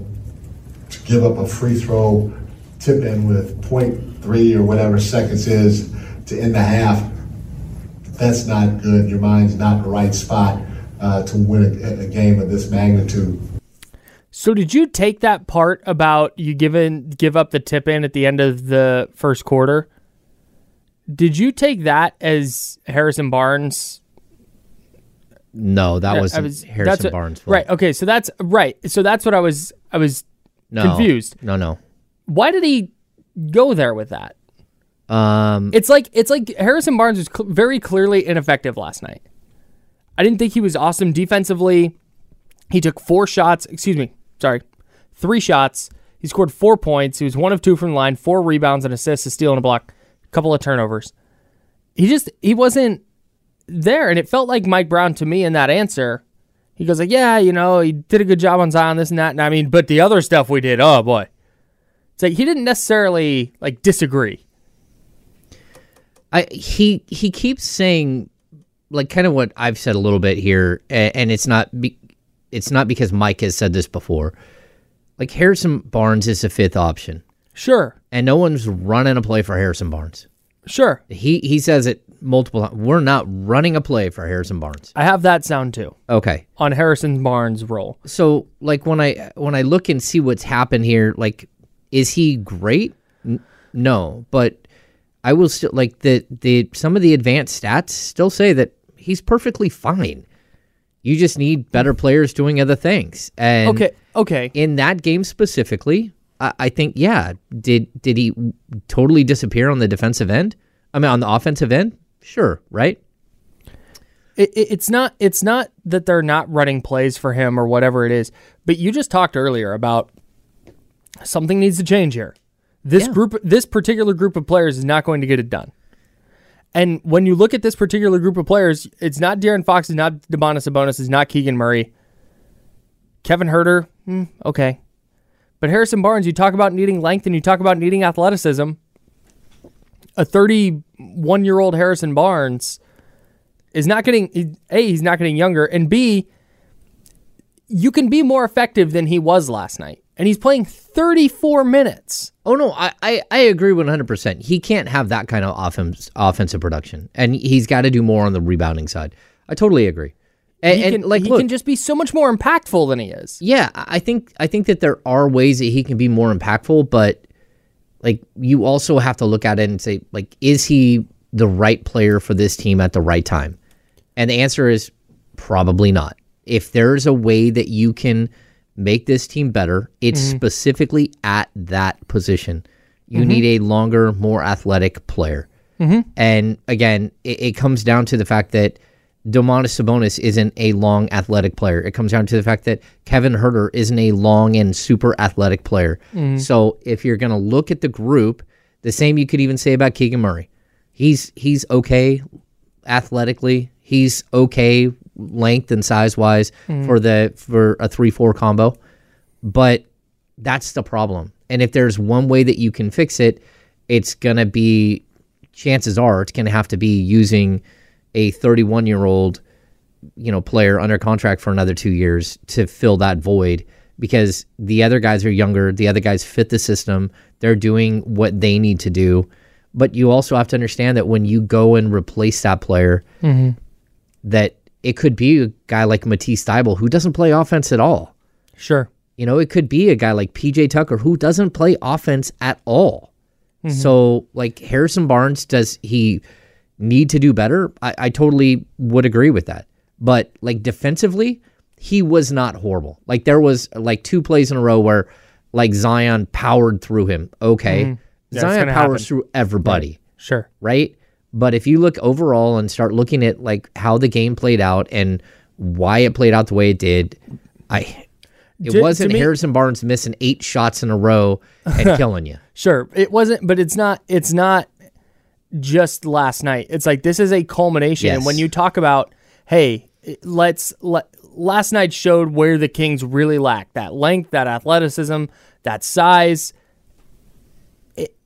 to give up a free throw tip in with 0.3 or whatever seconds is to end the half, that's not good. Your mind's not the right spot uh, to win a, a game of this magnitude. So did you take that part about you giving give up the tip in at the end of the first quarter? Did you take that as Harrison Barnes? No, that wasn't was- Harrison what- Barnes. Right. Okay. So that's right. So that's what I was. I was No, confused. No, no. Why did he go there with that? Um, It's like it's like Harrison Barnes was cl- very clearly ineffective last night. I didn't think he was awesome defensively. He took four shots. Excuse me. Sorry, three shots. He scored four points. He was one of two from the line, four rebounds, and assists, a steal, and a block, couple of turnovers. He just he wasn't there, and it felt like Mike Brown to me in that answer. He goes like, "Yeah, you know, he did a good job on Zion, this and that." And I mean, but the other stuff we did, oh boy, it's like he didn't necessarily like disagree. I he he keeps saying like kind of what I've said a little bit here, and it's not be, it's not because Mike has said this before. Like Harrison Barnes is a fifth option, Sure, and no one's running a play for Harrison Barnes. sure. He he says it multiple times. We're not running a play for Harrison Barnes. I have that sound too Okay, on Harrison Barnes' role. so like when I when I look and see what's happened here, like is he great? N- no, but I will still like the the some of the advanced stats still say that he's perfectly fine. You just need better players doing other things. And Okay, okay. in that game specifically, I, I think yeah, did did he totally disappear on the defensive end? I mean, on the offensive end, sure, right? It, it, it's not it's not that they're not running plays for him or whatever it is, but you just talked earlier about something needs to change here. This Yeah. group this particular group of players is not going to get it done. And when you look at this particular group of players, it's not De'Aaron Fox, it's not Domantas Sabonis, it's not Keegan Murray. Kevin Huerter, hmm, okay. But Harrison Barnes, you talk about needing length and you talk about needing athleticism. A 31 year old Harrison Barnes is not getting a he's not getting younger and b you can be more effective than he was last night and he's playing 34 minutes Oh no, I, I, I agree one hundred percent. He can't have that kind of offense offensive production, and he's got to do more on the rebounding side. I totally agree. And, he, and, like, he look, can just be so much more impactful than he is yeah, I think I think that there are ways that he can be more impactful, but like you also have to look at it and say, like, is he the right player for this team at the right time? And the answer is probably not. If there's a way that you can make this team better, it's mm-hmm. specifically at that position. You mm-hmm. need a longer, more athletic player. Mm-hmm. And again, it, it comes down to the fact that Domantas Sabonis isn't a long athletic player. It comes down to the fact that Kevin Huerter isn't a long and super athletic player. Mm-hmm. So if you're going to look at the group, the same you could even say about Keegan Murray. He's he's okay athletically. He's okay length and size wise mm-hmm. for the for a three four combo, but that's the problem. And if there's one way that you can fix it, it's gonna be chances are it's gonna have to be using a 31 year old you know player under contract for another two years to fill that void because the other guys are younger the other guys fit the system they're doing what they need to do but you also have to understand that when you go and replace that player mm-hmm. that it could be a guy like Matisse Thybulle who doesn't play offense at all Sure. you know, it could be a guy like PJ Tucker who doesn't play offense at all. Mm-hmm. So, like Harrison Barnes, does he need to do better? I, I totally would agree with that. But like defensively, he was not horrible. Like there was like two plays in a row where like Zion powered through him. Okay. Mm-hmm. Yeah, Zion powers happen. through everybody Sure. right? But if you look overall and start looking at like how the game played out and why it played out the way it did, I it To- to wasn't me- Harrison Barnes missing eight shots in a row and killing you. Sure. It wasn't, but it's not. It's not just last night. It's like this is a culmination. And when you talk about, hey, let's let last night showed where the Kings really lack that length, that athleticism, that size.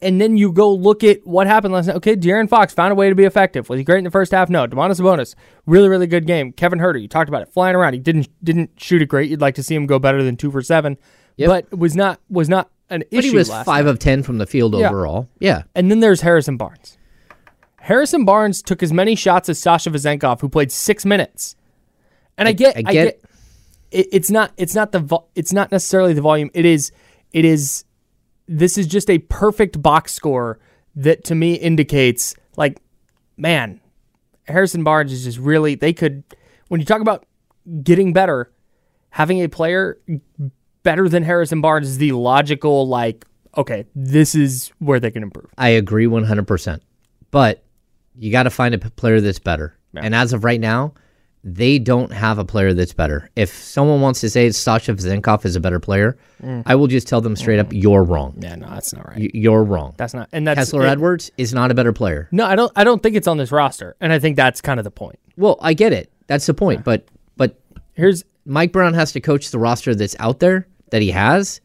And then you go look at what happened last night. Okay, De'Aaron Fox found a way to be effective. Was he great in the first half? No. Domantas Sabonis, really, really good game. Kevin Huerter, you talked about it, flying around. He didn't didn't shoot it great. You'd like to see him go better than two for seven, but was not was not an issue. But he was five night. of ten from the field Yeah. overall. Yeah. And then there's Harrison Barnes. Harrison Barnes took as many shots as Sasha Vezenkov, who played six minutes. And I, get, I I get- get, it, it's not, it's not the, vo- it's not necessarily the volume. It is, it is. This is just a perfect box score that to me indicates like, man, Harrison Barnes is just really. They could, when you talk about getting better, having a player better than Harrison Barnes is the logical like. Okay, this is where they can improve. I agree 100%. But you got to find a player that's better. And as of right now, they don't have a player that's better. If someone wants to say Sasha Vezenkov is a better player, I will just tell them straight up, you're wrong. Mm. Yeah, no, that's not right. You're wrong. That's not, and that's Kessler it- Edwards is not a better player. No, I don't. I don't think it's on this roster, and I think that's kind of the point. Well, I get it. That's the point. But but Here's Mike Brown has to coach the roster that's out there that he has,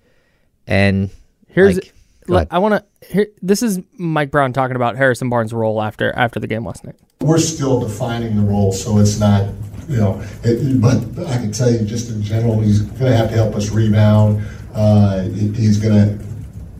and here's. like, go le- ahead. I want to. Here, this is Mike Brown talking about Harrison Barnes' role after after the game last night. we're still defining the role, so it's not, you know, it, but I can tell you just in general, he's going to have to help us rebound. Uh, he's going to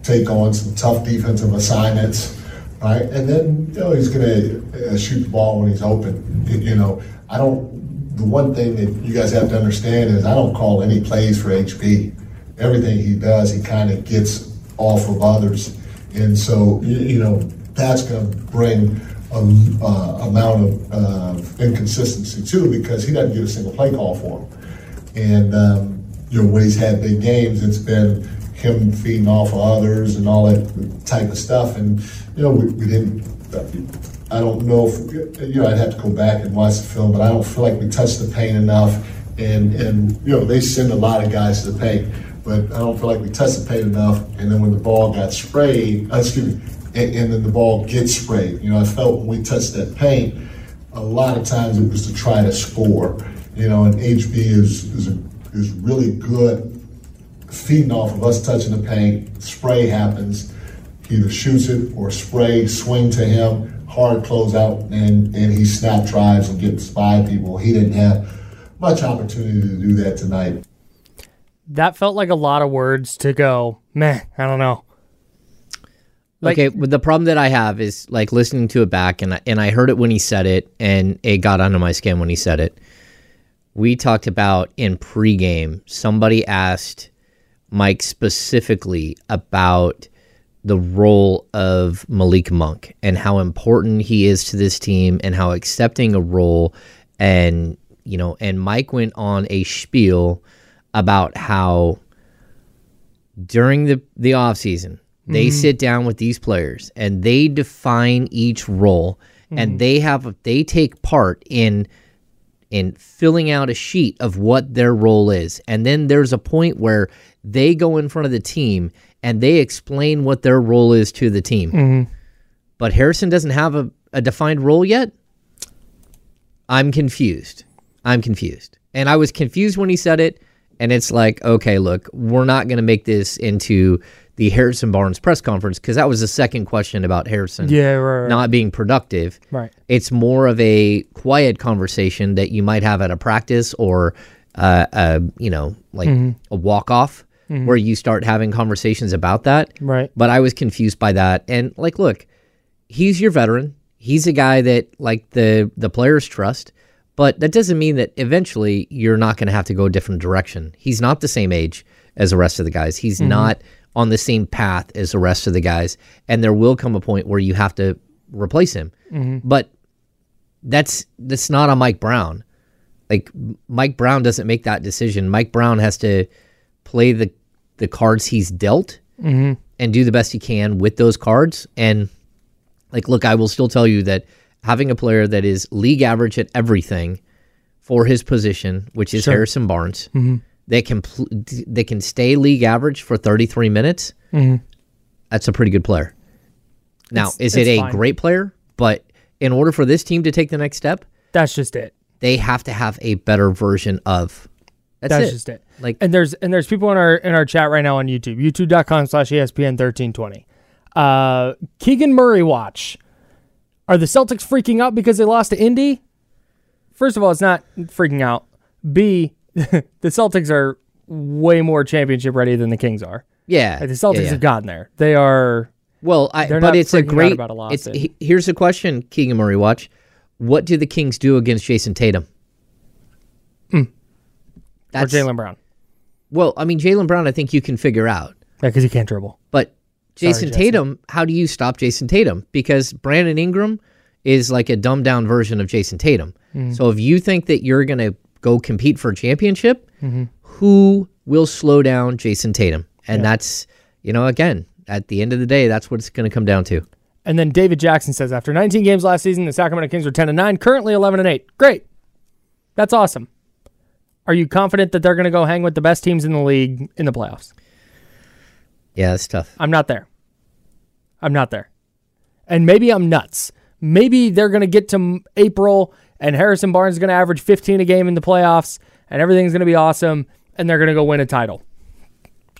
take on some tough defensive assignments, right? And then, you know, he's going to uh, shoot the ball when he's open. You- You know, I don't, the one thing that you guys have to understand is I don't call any plays for HB. Everything he does, he kind of gets off of others. And so, you, know, that's going to bring a uh, amount of uh, inconsistency too because he doesn't get a single play call for him. And um, you know when he's had big games, it's been him feeding off of others and all that type of stuff. And you know we, we didn't. I don't know if you know. I'd have to go back and watch the film, but I don't feel like we touched the paint enough. And and you know they send a lot of guys to the paint, but I don't feel like we touched the paint enough. And then when the ball got sprayed, uh, excuse me, and, and then the ball gets sprayed. You know, I felt when we touched that paint, a lot of times it was to try to score. You know, and HB is is, is really good feeding off of us touching the paint. Spray happens, he either shoots it or spray, swing to him, hard closeout, and and he snap drives and gets by people. He didn't have much opportunity to do that tonight. That felt like a lot of words to go. Meh, I don't know. Like- okay, the problem that I have is like listening to it back, and I, and I heard it when he said it, and it got under my skin when he said it. We talked about in pregame. Somebody asked Mike specifically about the role of Malik Monk and how important he is to this team, and how accepting a role, and you know, and Mike went on a spiel about how during the the off season they mm-hmm. sit down with these players and they define each role and mm-hmm. they have they take part in in filling out a sheet of what their role is. And then there's a point where they go in front of the team and they explain what their role is to the team. Mm-hmm. But Harrison doesn't have a, a defined role yet. I'm confused. I'm confused. And I was confused when he said it. And it's like, okay, look, we're not going to make this into the Harrison Barnes press conference because that was the second question about Harrison Yeah, right, right. not being productive. Right. It's more of a quiet conversation that you might have at a practice or, uh, a, you know, like a walk off where you start having conversations about that. Right. But I was confused by that. And like, look, he's your veteran. He's a guy that like the the players trust. But that doesn't mean that eventually you're not going to have to go a different direction. He's not the same age as the rest of the guys. He's mm-hmm. not on the same path as the rest of the guys. And there will come a point where you have to replace him. Mm-hmm. But that's that's not on Mike Brown. Like Mike Brown doesn't make that decision. Mike Brown has to play the the cards he's dealt mm-hmm. and do the best he can with those cards. And like, look, I will still tell you that having a player that is league average at everything for his position, which is Harrison Barnes, that can pl- that can stay league average for 33 minutes, that's a pretty good player. Now, It's- is it a fine. great player? But in order for this team to take the next step, That's just it. they have to have a better version of. That's, That's it. just it. Like, and there's and there's people in our in our chat right now on YouTube, youtube.com slash E ESPN thirteen twenty. Uh Keegan Murray watch. Are the Celtics freaking out because they lost to Indy? First of all, it's not freaking out. B, the Celtics are way more championship ready than the Kings are. yeah, Like, the Celtics yeah, yeah. have gotten there. They are Well, I, They're but not it's a great. about a loss it's he- here's a question, Keegan Murray. Watch. What do the Kings do against Jayson Tatum? Hmm. or That's Jaylen Brown. well. I mean, Jaylen Brown. I think you can figure out, Yeah, because he can't dribble. but Jason Jesse. Tatum. How do you stop Jayson Tatum? Because Brandon Ingram is like a dumbed down version of Jayson Tatum. Mm-hmm. So if you think that you're gonna go compete for a championship, Mm-hmm. who will slow down Jayson Tatum? And that's you know again at the end of the day, that's what it's going to come down to. And then David Jackson says after 19 games last season, the Sacramento Kings are 10 and 9, currently 11 and 8. Great. That's awesome. Are you confident that they're going to go hang with the best teams in the league in the playoffs? Yeah, that's tough. I'm not there. I'm not there. And maybe I'm nuts. Maybe they're going to get to April and Harrison Barnes is going to average 15 a game in the playoffs and everything's going to be awesome and they're going to go win a title.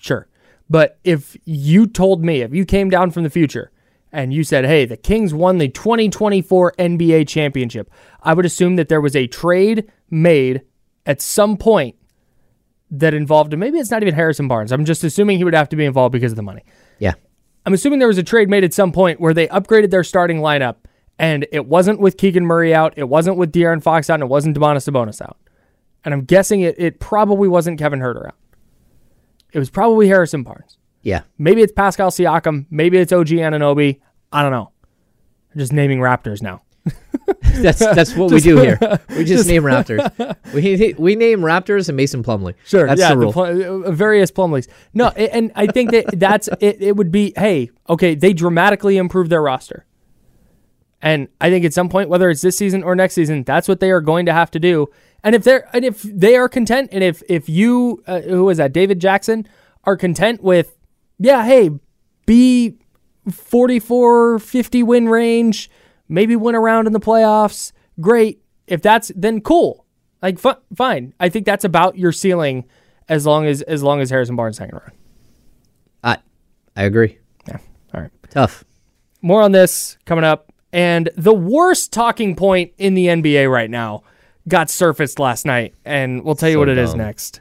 Sure. But if you told me, if you came down from the future and you said, hey, the Kings won the 2024 NBA championship, I would assume that there was a trade made at some point that involved, him. maybe it's not even Harrison Barnes. I'm just assuming he would have to be involved because of the money. Yeah. I'm assuming there was a trade made at some point where they upgraded their starting lineup and it wasn't with Keegan Murray out, it wasn't with De'Aaron Fox out, and it wasn't Domantas Sabonis out. And I'm guessing it, it probably wasn't Kevin Huerter out. It was probably Harrison Barnes. Yeah. Maybe it's Pascal Siakam. Maybe it's OG Anunoby. I don't know. I'm just naming Raptors now. That's that's what we do here. We just, name Raptors. We we name Raptors and Mason Plumlee. Sure, that's yeah, the rule. pl- uh, various Plumlees. No, and I think that that's it. It would be, hey, okay, they dramatically improved their roster, and I think at some point, whether it's this season or next season, that's what they are going to have to do. And if they're and if they are content, and if if you, uh, who is that, David Jackson, are content with, yeah, hey, be 44, 50 win range, maybe win a round in the playoffs. Great. If that's then cool. Like fi- fine. I think that's about your ceiling as long as as long as Harrison Barnes hanging around. I I agree. Yeah. All right. Tough. More on this coming up. And the worst talking point in the NBA right now got surfaced last night, and we'll tell you So what it is dumb. next.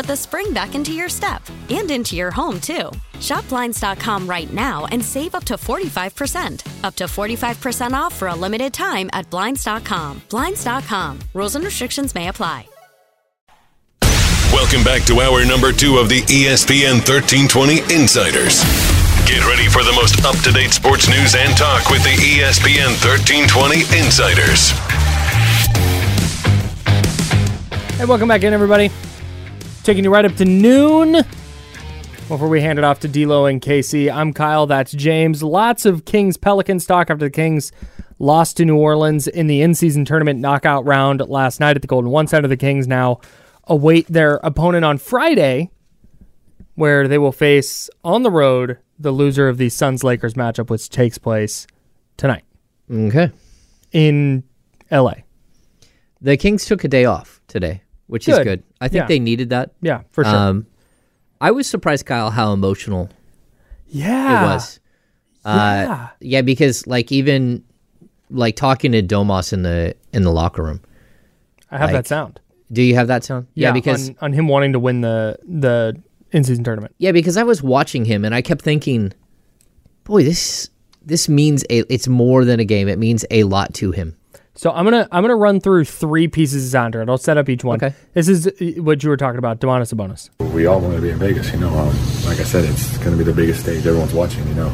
the spring back into your step and into your home, too. Shop Blinds.com right now and save up to 45%. Up to 45% off for a limited time at Blinds.com. Blinds.com. Rules and restrictions may apply. Welcome back to hour number two of the ESPN 1320 Insiders. Get ready for the most up to date sports news and talk with the ESPN 1320 Insiders. Hey, welcome back in, everybody. Taking you right up to noon. Before we hand it off to D'Lo and Casey, I'm Kyle. That's James. Lots of Kings Pelicans talk after the Kings lost to New Orleans in the in-season tournament knockout round last night at the Golden One Center. The Kings now await their opponent on Friday, where they will face on the road the loser of the Suns Lakers matchup, which takes place tonight Okay. in LA. The Kings took a day off today, which is Good. I think Yeah. they needed that. Yeah, for sure. Um, I was surprised, Kyle, how emotional Yeah. it was. Uh, Yeah. yeah, because like even like talking to Domas in the in the locker room. I have like- that sound. Do you have that sound? Yeah, because on, on him wanting to win the the in season tournament. Yeah, because I was watching him and I kept thinking, boy, this this means a it's more than a game. It means a lot to him. So I'm gonna I'm gonna run through three pieces of sound here, and I'll set up each one. Okay. This is uh, what you were talking about, Domantas Sabonis. We all want to be in Vegas, you know. Um, like I said, it's going to be the biggest stage. Everyone's watching, you know.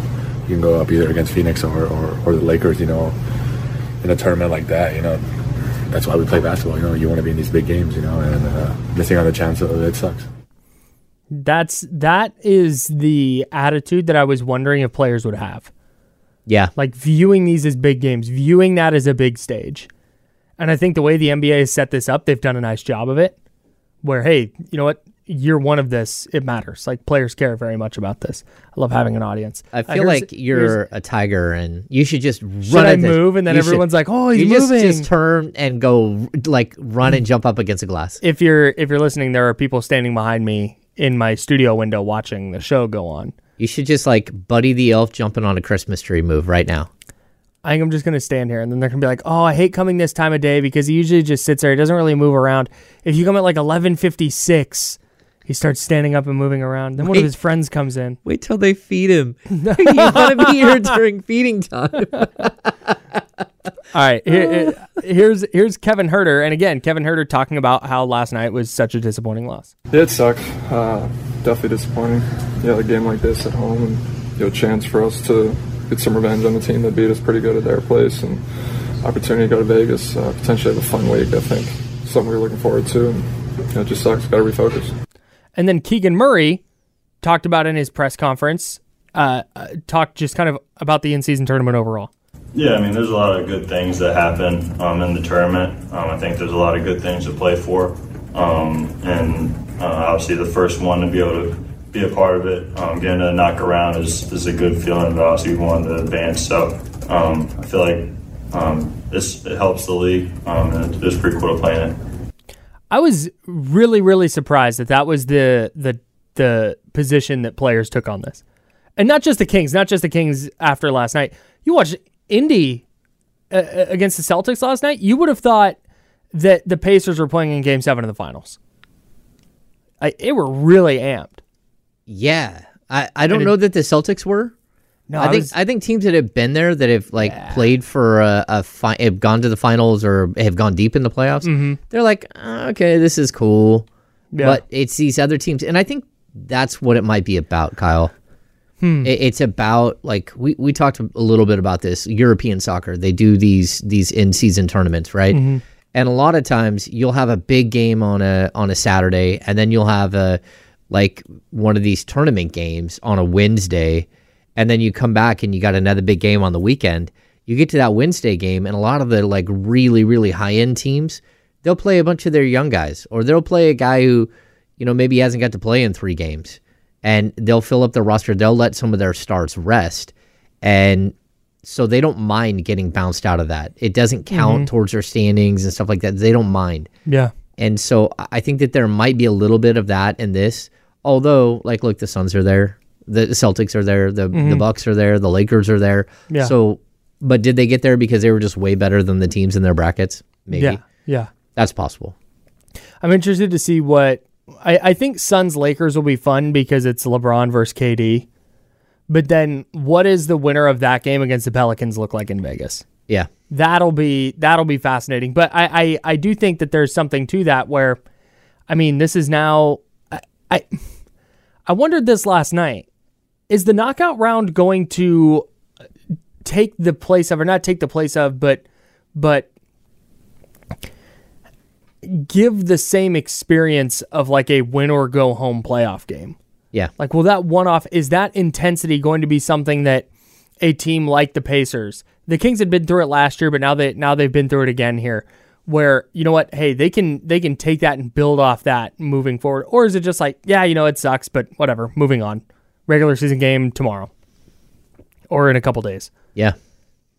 You can go up either against Phoenix or, or, or the Lakers, you know, in a tournament like that, you know. That's why we play basketball, you know. You want to be in these big games, you know, and uh, missing out on the chance of it sucks. That's that is the attitude that I was wondering if players would have. Yeah. Like viewing these as big games, viewing that as a big stage. And I think the way the NBA has set this up, they've done a nice job of it. Where, hey, you know what? Year one of this, it matters. Like players care very much about this. I love having an audience. I Uh, feel here's- like you're a tiger and you should just run. Should I move? And then you should- everyone's like, "Oh, he's you just, moving." Just turn and go like run and jump up against a glass. if you're if you're listening, there are people standing behind me in my studio window watching the show go on. You should just like Buddy the Elf jumping on a Christmas tree move right now. I think I'm just gonna stand here, and then they're gonna be like, "Oh, I hate coming this time of day because he usually just sits there. He doesn't really move around. If you come at like 11:56, he starts standing up and moving around. Then one of his friends comes in. Wait till they feed him. you want to be here during feeding time. All right, here, here- here's here's Kevin Huerter, and again, Kevin Huerter talking about how last night was such a disappointing loss. Yeah, it sucked. Uh, definitely disappointing. Yeah, a game like this at home and you know, chance for us to get some revenge on the team that beat us pretty good at their place and opportunity to go to Vegas. Uh, potentially have a fun week, I think. Something we're looking forward to, and you know, it just sucks. Got to refocus. And then Keegan Murray talked about in his press conference, uh, uh, talked just kind of about the in-season tournament overall. Yeah, I mean, there's a lot of good things that happen um, in the tournament. Um, I think there's a lot of good things to play for, um, and uh, obviously the first one to be able to be a part of it, um, getting to knock around is, is a good feeling. But obviously, we wanted to advance, so um, I feel like um, this it helps the league, and it's, it's pretty cool to play in it. I was really, really surprised that that was the the the position that players took on this, and not just the Kings, not just the Kings after last night. You watched Indy uh, uh, against the Celtics last night. You would have thought that the Pacers were playing in Game Seven of the Finals. I, they were really amped. Yeah, I, I don't it- know that the Celtics were. No, I I think was- I think teams that have been there that have like played for a, a fi- have gone to the finals or have gone deep in the playoffs. Mhm. They're like, "Ah, okay, this is cool, Yeah. but it's these other teams, and I think that's what it might be about, Kyle. Hmm. It- it's about like we, we talked a little bit about this European soccer. They do these these in season tournaments, right? Mhm. And a lot of times you'll have a big game on a on a Saturday, and then you'll have a like one of these tournament games on a Wednesday, and then you come back and you got another big game on the weekend. You get to that Wednesday game, and a lot of the like really really high end teams, they'll play a bunch of their young guys, or they'll play a guy who, you know, maybe hasn't got to play in three games, and they'll fill up their roster. They'll let some of their stars rest, and so they don't mind getting bounced out of that. It doesn't count Mhm. towards their standings and stuff like that. They don't mind. Yeah. And so I- think that there might be a little bit of that in this. Although, like, look, the Suns are there, the Celtics are there, the the Mhm. Bucks are there, the Lakers are there. Yeah. So, but did they get there because they were just way better than the teams in their brackets? Maybe. Yeah. Yeah. That's possible. I'm interested to see what I, I think Suns Lakers will be fun because it's LeBron versus KD. But then what is the winner of that game against the Pelicans look like in Vegas? Yeah. That'll be that'll be fascinating. But I, I, I do think that there's something to that where I mean this is now I, I I wondered this last night. Is the knockout round going to take the place of or not take the place of but but give the same experience of like a win or go home playoff game. Yeah. Like, will that one off, is that intensity going to be something that a team like the Pacers, the Kings had been through it last year, but now they now they've been through it again here, where you know what, hey, they can they can take that and build off that moving forward, or is it just like, yeah, you know, it sucks, but whatever, moving on, regular season game tomorrow, or in a couple days. Yeah.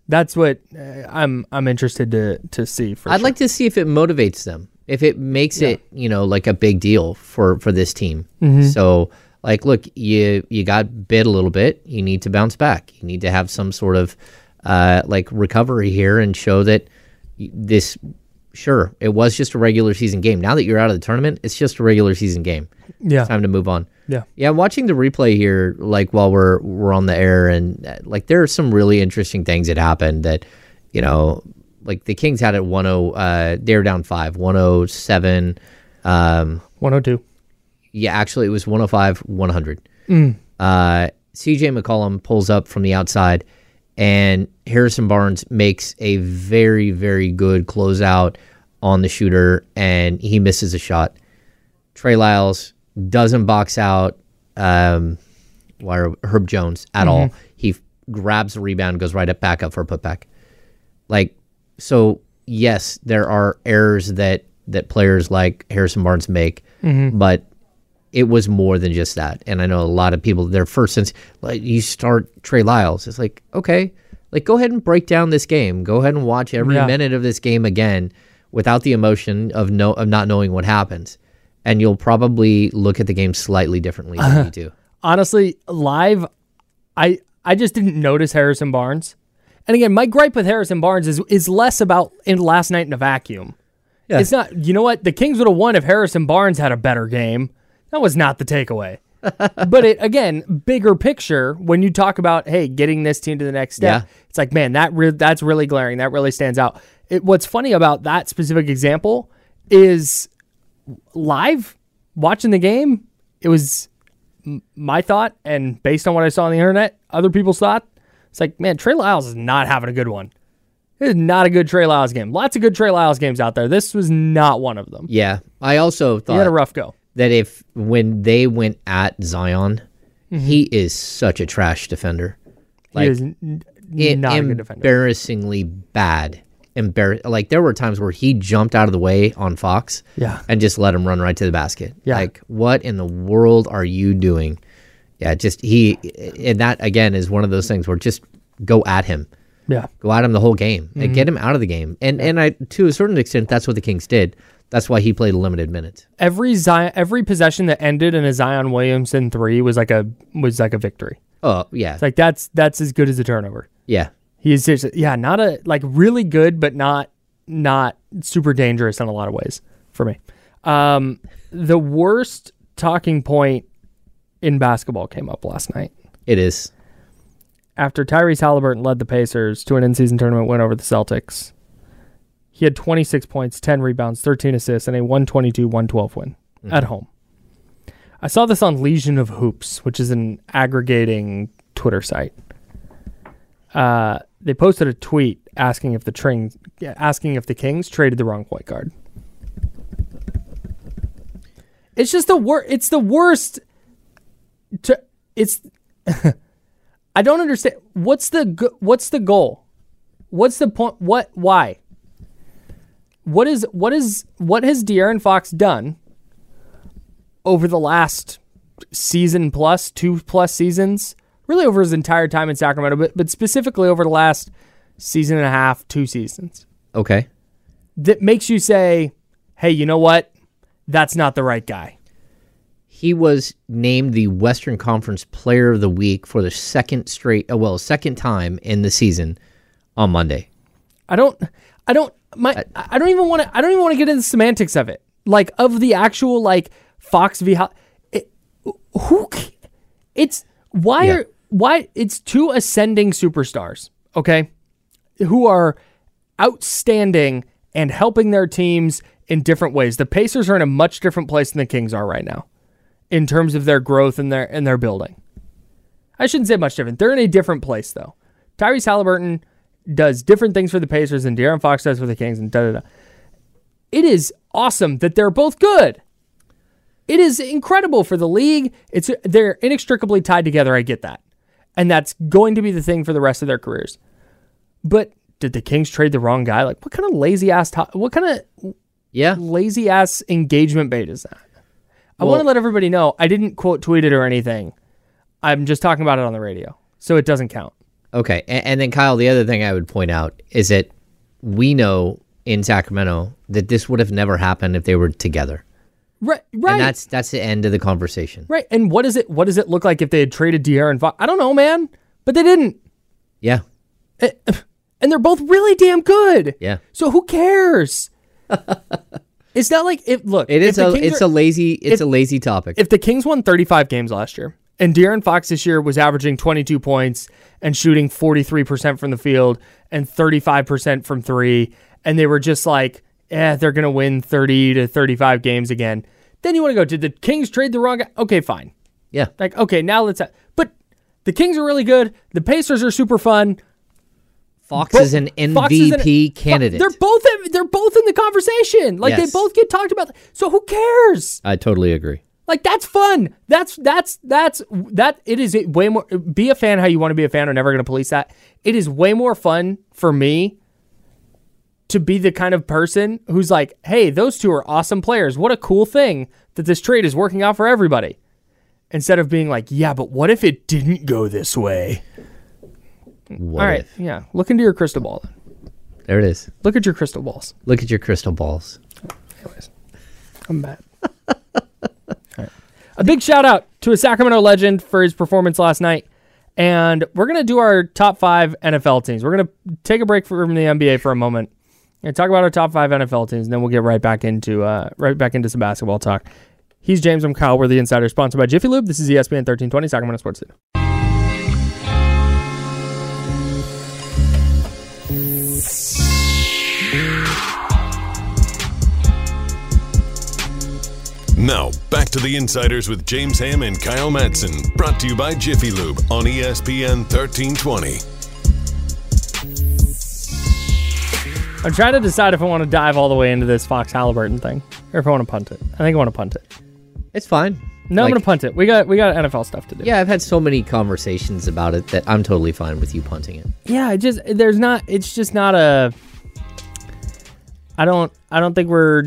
That's what uh, I'm I'm interested to to see. For I'd sure. like to see if it motivates them, if it makes it, you know, like a big deal for for this team. Mhm. So, like, look, you you got bit a little bit. You need to bounce back. You need to have some sort of uh, like recovery here and show that this. Sure, it was just a regular season game. Now that you're out of the tournament, it's just a regular season game. Yeah. time to move on. Yeah. Yeah, I'm watching the replay here, like while we're we're on the air, and uh, like there are some really interesting things that happened. That you know, like the Kings had it 10. Uh, they were down five, 107. Um, 102. Yeah, actually, it was 105, 100. Mm. Uh, CJ McCollum pulls up from the outside, and Harrison Barnes makes a very, very good closeout on the shooter, and he misses a shot. Trey Lyles doesn't box out um, Herb Jones at all. Mhm. He grabs the rebound, goes right up back up for a putback. Like so, yes, there are errors that that players like Harrison Barnes make, Mhm. but it was more than just that. And I know a lot of people their first sense like you start Trey Lyles, it's like okay, like go ahead and break down this game. Go ahead and watch every Yeah. minute of this game again without the emotion of no of not knowing what happens. And you'll probably look at the game slightly differently than you do. honestly, live, I I just didn't notice Harrison Barnes. And again, my gripe with Harrison Barnes is is less about in last night in a vacuum. Yeah. It's not. You know what? The Kings would have won if Harrison Barnes had a better game. That was not the takeaway. but it again, bigger picture. When you talk about hey, getting this team to the next step, Yeah. it's like man, that re- that's really glaring. That really stands out. It, what's funny about that specific example is live watching the game. It was m- my thought, and based on what I saw on the internet, other people's thought. It's like, man, Trey Lyles is not having a good one. This is not a good Trey Lyles game. Lots of good Trey Lyles games out there. This was not one of them. Yeah. I also thought He had a rough go. that if when they went at Zion, Mhm. he is such a trash defender. He is n- it- not a good defender. embarrassingly bad. Embar- like there were times where he jumped out of the way on Fox, Yeah. and just let him run right to the basket. Yeah. Like what in the world are you doing? Yeah, just he and that again is one of those things where just go at him. Yeah. Go at him the whole game and Mhm. get him out of the game. And and I to a certain extent that's what the Kings did. That's why he played limited minutes. Every Zion, every possession that ended in a Zion Williamson three was like a was like a victory. Oh yeah. It's like that's that's as good as a turnover. Yeah. He is just yeah, not a like really good, but not not super dangerous in a lot of ways for me. Um, the worst talking point in basketball came up last night. It is. After Tyrese Halliburton led the Pacers to an in-season tournament win over the Celtics, he had 26 points, 10 rebounds, 13 assists, and a 122-112 win Mhm. at home. I saw this on Legion of Hoops, which is an aggregating Twitter site. Uh, they posted a tweet asking if the tring, asking if the Kings traded the wrong point guard. It's just the wor- It's the worst. To it's. I don't understand. What's the what's the goal? What's the point? What? Why? What is what is what has De'Aaron Fox done over the last season plus two plus seasons? Really over his entire time in Sacramento, but but specifically over the last season and a half, two seasons Okay. that makes you say, "Hey, you know what? That's not the right guy." He was named the Western Conference Player of the Week for the second straight, uh, well, second time in the season on Monday. I don't I don't my I don't even want to I don't even want to get into the semantics of it. Like of the actual like Fox v it, who it's why are why it's two ascending superstars, okay? Who are outstanding and helping their teams in different ways. The Pacers are in a much different place than the Kings are right now in terms of their growth and their and their building. I shouldn't say much different. They're in a different place though. Tyrese Halliburton does different things for the Pacers than De'Aaron Fox does for the Kings, and da da da. It is awesome that they're both good. It is incredible for the league. It's they're inextricably tied together. I get that, and that's going to be the thing for the rest of their careers. But did the Kings trade the wrong guy? Like, what kind of lazy ass? What kind of yeah lazy ass engagement bait is that? I Well- want to let everybody know I didn't quote tweet it or anything. I'm just talking about it on the radio, so it doesn't count. Okay. And, and then, Kyle, the other thing I would point out is that we know in Sacramento that this would have never happened if they were together. Right, right. And that's that's the end of the conversation. Right. And what is it what does it look like if they had traded De'Aaron Fox? I don't know, man. But they didn't. Yeah. Eh, eh, and they're both really damn good. Yeah. So who cares? it's not like if look, It if is a it's are- a lazy it's if- a lazy topic. If the Kings won 35 games last year and De'Aaron Fox this year was averaging 22 points and shooting 43% from the field and 35% from 3 and they were just like, "Eh, they're going to win 30 to 35 games again." Then you want to go, "Did the Kings trade the wrong guy?" Okay, fine. Yeah. Like, okay, now let's. Ha- but the Kings are really good. The Pacers are super fun. Fox is an Fox is an- MVP candidate. They're both. They're both in the conversation. Like Yes. they both get talked about. So who cares? I totally agree. Like that's fun. That's that's that's that. It is way more. Be a fan how you want to be a fan. I'm never going to police that. It is way more fun for me to be the kind of person who's like, hey, those two are awesome players. What a cool thing that this trade is working out for everybody. Instead of being like, yeah, but what if it didn't go this way? What All right, if? yeah. Look into your crystal ball. Then. There it is. Look at your crystal balls. Look at your crystal balls. I'm bad. A big shout out to a Sacramento legend for his performance last night. And we're going to do our top five NFL teams. We're going to take a break from the NBA for a moment and talk about our top five NFL teams, and then we'll get right back into uh, right back into some basketball talk. He's James. I'm Kyle. We're the Insider, sponsored by Jiffy Lube. This is ESPN 1320 Sacramento Sports City. Now, back to the Insiders with James Ham and Kyle Madson, brought to you by Jiffy Lube on ESPN 1320. I'm trying to decide if I want to dive all the way into this Fox Halliburton thing, or if I want to punt it. I think I want to punt it. It's fine. No, I'm going to punt it. We got we got NFL stuff to do. Yeah, I've had so many conversations about it that I'm totally fine with you punting it. Yeah, it just there's not. It's just not a. I don't. I don't think we're.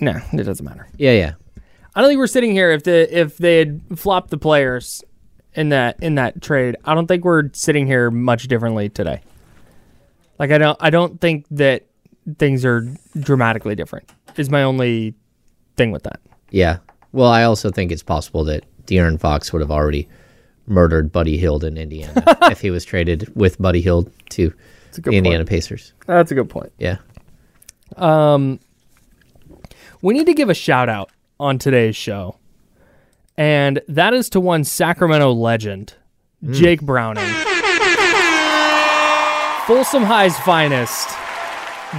No, it doesn't matter. Yeah, yeah. I don't think we're sitting here if the if they had flopped the players in that in that trade. I don't think we're sitting here much differently today. Like I don't I don't think that things are dramatically different. Is my only thing with that. Yeah. Well, I also think it's possible that De'Aaron Fox would have already murdered Buddy Hield in Indiana if he was traded with Buddy Hield to a the good Indiana point. Pacers. That's a good point. Yeah. Um, we need to give a shout out on today's show, and that is to one Sacramento legend, hmm. Jake Browning. Folsom High's finest,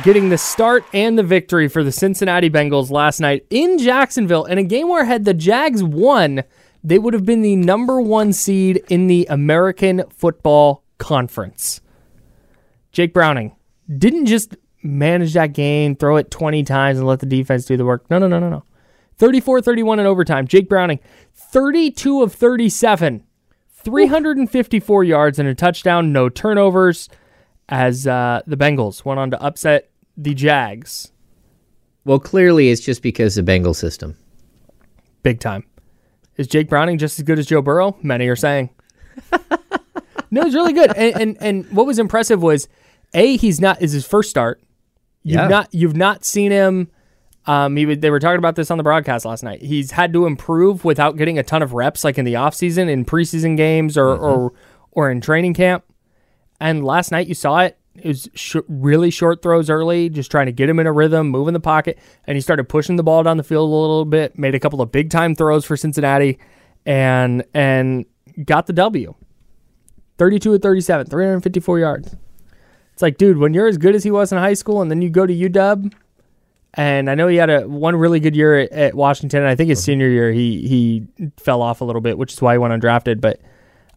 getting the start and the victory for the Cincinnati Bengals last night in Jacksonville in a game where had the Jags won, they would have been the number one seed in the American Football Conference. Jake Browning didn't just manage that game, throw it 20 times and let the defense do the work. No, no, no, no, no. 34 31 in overtime. Jake Browning, 32 of 37, 354 yards and a touchdown, no turnovers, as uh, the Bengals went on to upset the Jags. Well, clearly it's just because of the Bengal system. Big time. Is Jake Browning just as good as Joe Burrow? Many are saying. no, he's really good. And, and and what was impressive was, a he's not is his first start. You've Yeah. not you've not seen him. Um, he would- they were talking about this on the broadcast last night. He's had to improve without getting a ton of reps, like in the offseason, in preseason games, or or or in training camp. And last night you saw it. It was sh- really short throws early, just trying to get him in a rhythm, moving the pocket, and he started pushing the ball down the field a little bit. Made a couple of big time throws for Cincinnati, and and got the W. Thirty-two of thirty-seven, three hundred fifty-four yards. It's like, dude, when you're as good as he was in high school, and then you go to UW, and I know he had a one really good year at, at Washington. And I think his senior year he he fell off a little bit, which is why he went undrafted. But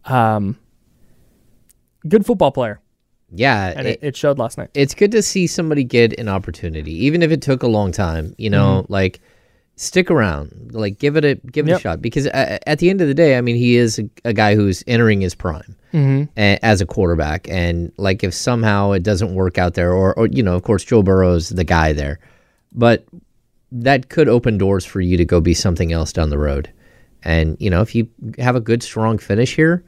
um, good football player, Yeah, and it, it showed last night. it's good to see somebody get an opportunity, even if it took a long time. You know, like stick around, like give it a give it Yep. a shot. Because a- at the end of the day, I mean, he is a, a guy who's entering his prime Mhm. a- as a quarterback, and like if somehow it doesn't work out there, or or you know, of course, Joe Burrow's the guy there, but that could open doors for you to go be something else down the road. And you know, if you have a good, strong finish here,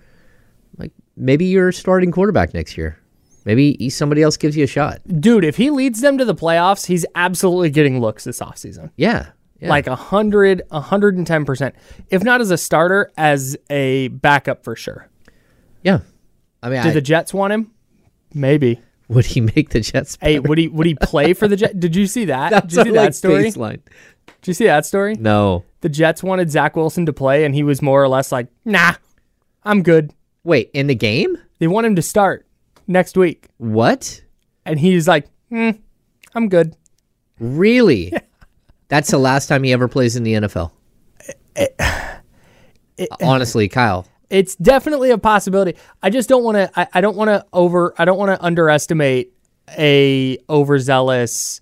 like maybe you're starting quarterback next year. Maybe somebody else gives you a shot. Dude, if he leads them to the playoffs, he's absolutely getting looks this offseason. Yeah. Yeah. Like a hundred, a hundred and ten percent. If not as a starter, as a backup for sure. Yeah. I mean, Did I- the Jets want him? Maybe. would he make the Jets? Hey, would he would he play for the Jets? Did you see that? That's Did you see that like, story? baseline. Did you see that story? No. The Jets wanted Zach Wilson to play, and he was more or less like, "Nah, I'm good." Wait, in the game? They want him to start next week, What? and he's like, hmm, "I'm good." Really? That's the last time he ever plays in the NFL. Honestly, Kyle. It's definitely a possibility. I just don't want to. I, I don't want to over. I don't want to underestimate a overzealous.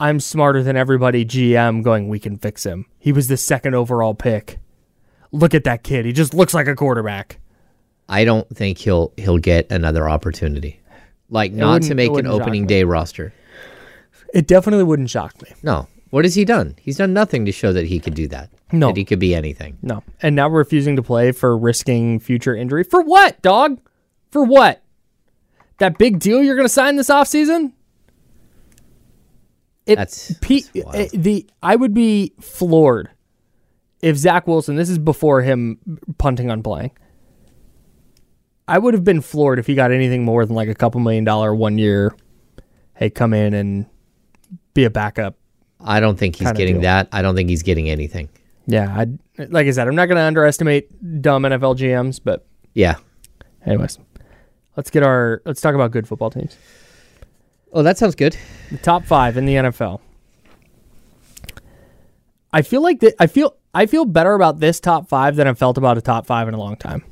I'm smarter than everybody. GM going. We can fix him. He was the second overall pick. Look at that kid. He just looks like a quarterback. I don't think he'll he'll get another opportunity. Like It not to make an opening day roster. It definitely wouldn't shock me. No. What has he done? He's done nothing to show that he could do that. No. That he could be anything. No. And now refusing to play for risking future injury. For what, dog? For what? That big deal you're going to sign this offseason? It, That's, P, eh, the I would be floored if Zach Wilson, this is before him punting on playing. I would have been floored if he got anything more than like a couple million dollar one year. Hey, come in and be a backup. I don't think he's getting that. I don't think he's getting anything. Yeah, I like I said, I'm not going to underestimate dumb NFL GMs, but Yeah. anyways, let's get our let's talk about good football teams. Oh, that sounds good. The top five in the NFL. I feel like that. I feel I feel better about this top five than I've felt about a top five in a long time.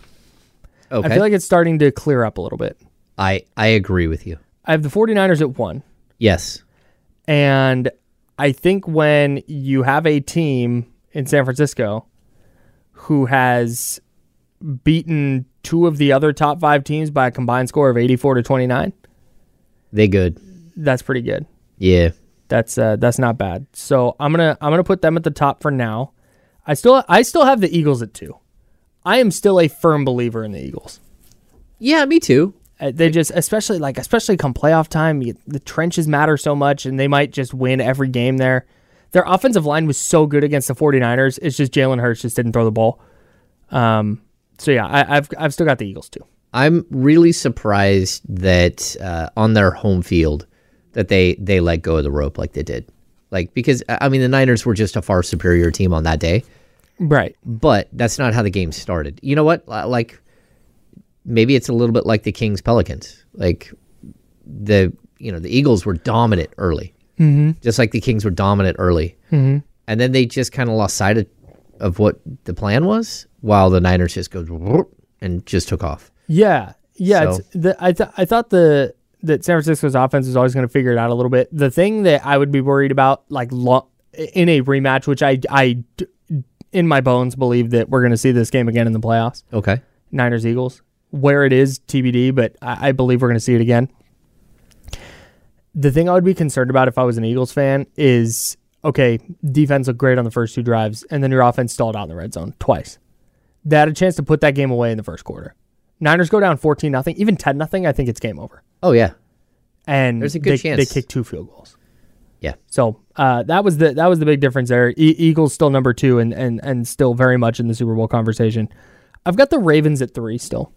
Okay. I feel like it's starting to clear up a little bit. I I agree with you. I have the 49ers at one. Yes. And I think when you have a team in San Francisco who has beaten two of the other top five teams by a combined score of 84 to 29, They good. that's pretty good. Yeah. That's uh, that's not bad. So I'm gonna I'm gonna put them at the top for now. I still I still have the Eagles at two. I am still a firm believer in the Eagles. Yeah, me too. Uh, they just especially like especially come playoff time, you, the trenches matter so much, and they might just win every game there. Their offensive line was so good against the 49ers. It's just Jalen Hurts just didn't throw the ball. Um. So yeah, I, I've I've still got the Eagles too. I'm really surprised that uh, on their home field that they they let go of the rope like they did. Like because I mean the Niners were just a far superior team on that day. Right. But that's not how the game started. You know what? Like maybe it's a little bit like the Kings Pelicans. Like the you know the Eagles were dominant early, Mhm. just like the Kings were dominant early, Mhm. and then they just kind of lost sight of, of what the plan was, while the Niners just goes and just took off. Yeah, yeah. So- It's the, I th- I thought the that San Francisco's offense was always going to figure it out a little bit. The thing that I would be worried about, like lo- in a rematch, which I I d- in my bones believe that we're going to see this game again in the playoffs. Okay. Niners Eagles. Where it is TBD, but I, I believe we're going to see it again. The thing I would be concerned about if I was an Eagles fan is okay, defense looked great on the first two drives, and then your offense stalled out in the red zone twice. They had a chance to put that game away in the first quarter. Niners go down fourteen nothing, even ten nothing. I think it's game over. Oh yeah, and There's a good they, chance. they kick two field goals. Yeah. So uh, that was the that was the big difference there. E- Eagles still number two and, and and still very much in the Super Bowl conversation. I've got the Ravens at three still.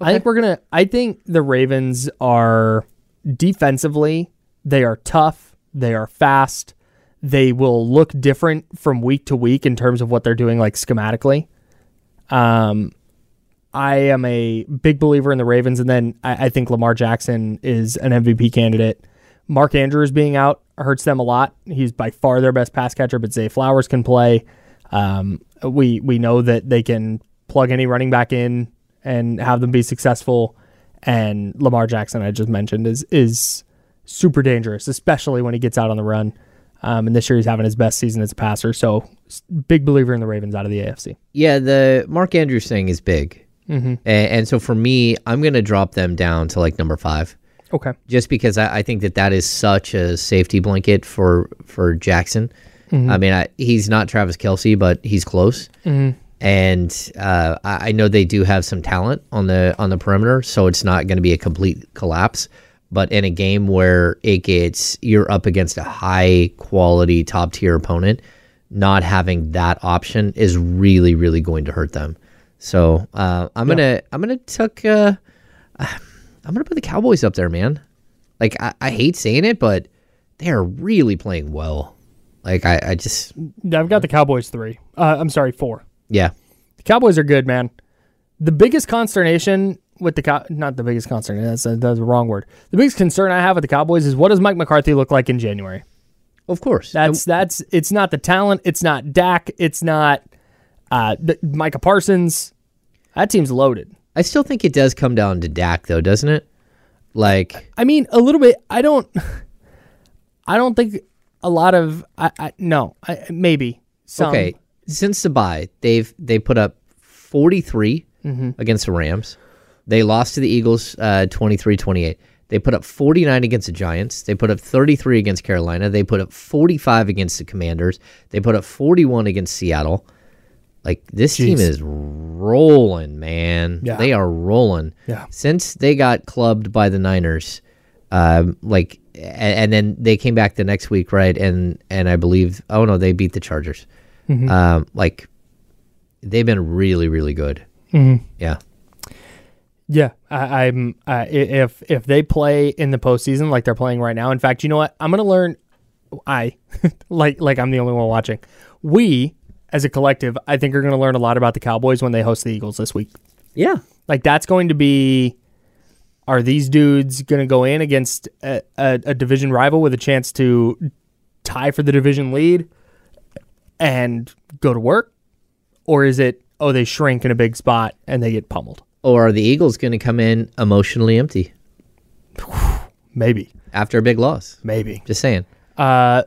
I think we're gonna. I think the Ravens are defensively. They are tough. They are fast. They will look different from week to week in terms of what they're doing, like schematically. Um, I am a big believer in the Ravens, and then I, I think Lamar Jackson is an MVP candidate. Mark Andrews being out hurts them a lot. He's by far their best pass catcher, but Zay Flowers can play. Um, we we know that they can plug any running back in and have them be successful. And Lamar Jackson, I just mentioned, is is super dangerous, especially when he gets out on the run. Um, and this year he's having his best season as a passer. So big believer in the Ravens out of the AFC. Yeah, the Mark Andrews thing is big. Mhm. A- And, so for me, I'm going to drop them down to like number five. Okay. Just because I, I think that that is such a safety blanket for for Jackson. Mhm. I mean, I, he's not Travis Kelce, but he's close. Mhm. And uh, I, I know they do have some talent on the on the perimeter, so it's not going to be a complete collapse. But in a game where it gets you're up against a high quality top tier opponent, not having that option is really really going to hurt them. So uh, I'm Yeah. gonna I'm gonna tuck uh, I'm gonna put the Cowboys up there, man. Like I, I hate saying it, but they are really playing well. Like I, I just I've got the Cowboys three. Uh, I'm sorry, four. Yeah. The Cowboys are good, man. The biggest consternation with the cow not the biggest concern. that's, that's the wrong word. The biggest concern I have with the Cowboys is what does Mike McCarthy look like in January? Of course. That's that's it's not the talent, it's not Dak, it's not uh the, Micah Parsons. That team's loaded. I still think it does come down to Dak, though, doesn't it? Like, I mean, a little bit. I don't. I don't think a lot of. I, I no. I, maybe some. okay, since the bye, they've they put up 43 Mhm. against the Rams. They lost to the Eagles uh, 23-28. They put up 49 against the Giants. They put up 33 against Carolina. They put up 45 against the Commanders. They put up 41 against Seattle. Like this team is rolling, man. Yeah. They are rolling. Yeah. Since they got clubbed by the Niners, um, like, a- and, then they came back the next week, right? And and I believe, oh no, they beat the Chargers. Mhm. Um, like, they've been really, really good. Mhm. Yeah. Yeah, I, I'm. Uh, if if they play in the postseason like they're playing right now, in fact, you know what? I'm gonna learn. I like like I'm the only one watching. We as a collective, I think are gonna learn a lot about the Cowboys when they host the Eagles this week. Yeah. Like that's going to be. Are these dudes going to go in against a, a, a division rival with a chance to tie for the division lead and go to work, or is it oh they shrink in a big spot and they get pummeled? Or are the Eagles going to come in emotionally empty Maybe after a big loss? Maybe. Just saying. Uh,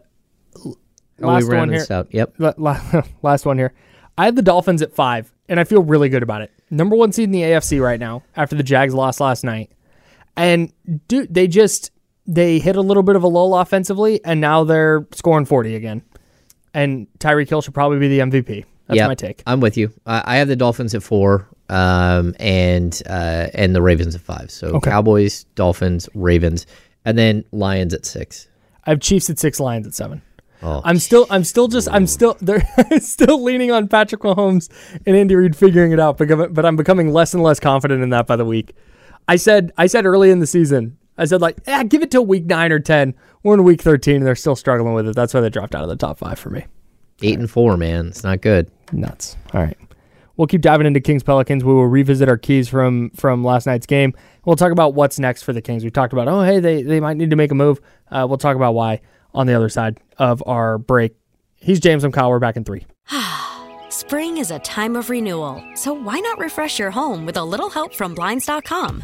l- Oh, we last one here. out. Yep. La- la- last one here. I have the Dolphins at five, and I feel really good about it. Number one seed in the AFC right now after the Jags lost last night, and dude, they just they hit a little bit of a lull offensively, and now they're scoring forty again. And Tyreek Hill should probably be the MVP. That's Yep, my take. I'm with you. I, I have the Dolphins at four, um, and uh, and the Ravens at five. So Okay. Cowboys, Dolphins, Ravens, and then Lions at six. I have Chiefs at six, Lions at seven. Oh, I'm still, I'm still just, I'm still, they're still leaning on Patrick Mahomes and Andy Reid figuring it out, but but I'm becoming less and less confident in that by the week. I said, I said early in the season, I said like, yeah, give it till week nine or ten. We're in week thirteen and they're still struggling with it. That's why they dropped out of the top five for me. Eight and four, man. It's not good. Nuts. All right. We'll keep diving into Kings Pelicans. We will revisit our keys from from last night's game. We'll talk about what's next for the Kings. We talked about, oh, hey, they, they might need to make a move. Uh, we'll talk about why on the other side of our break. He's James. I'm Kyle. We're back in three. Spring is a time of renewal, so why not refresh your home with a little help from Blinds.com?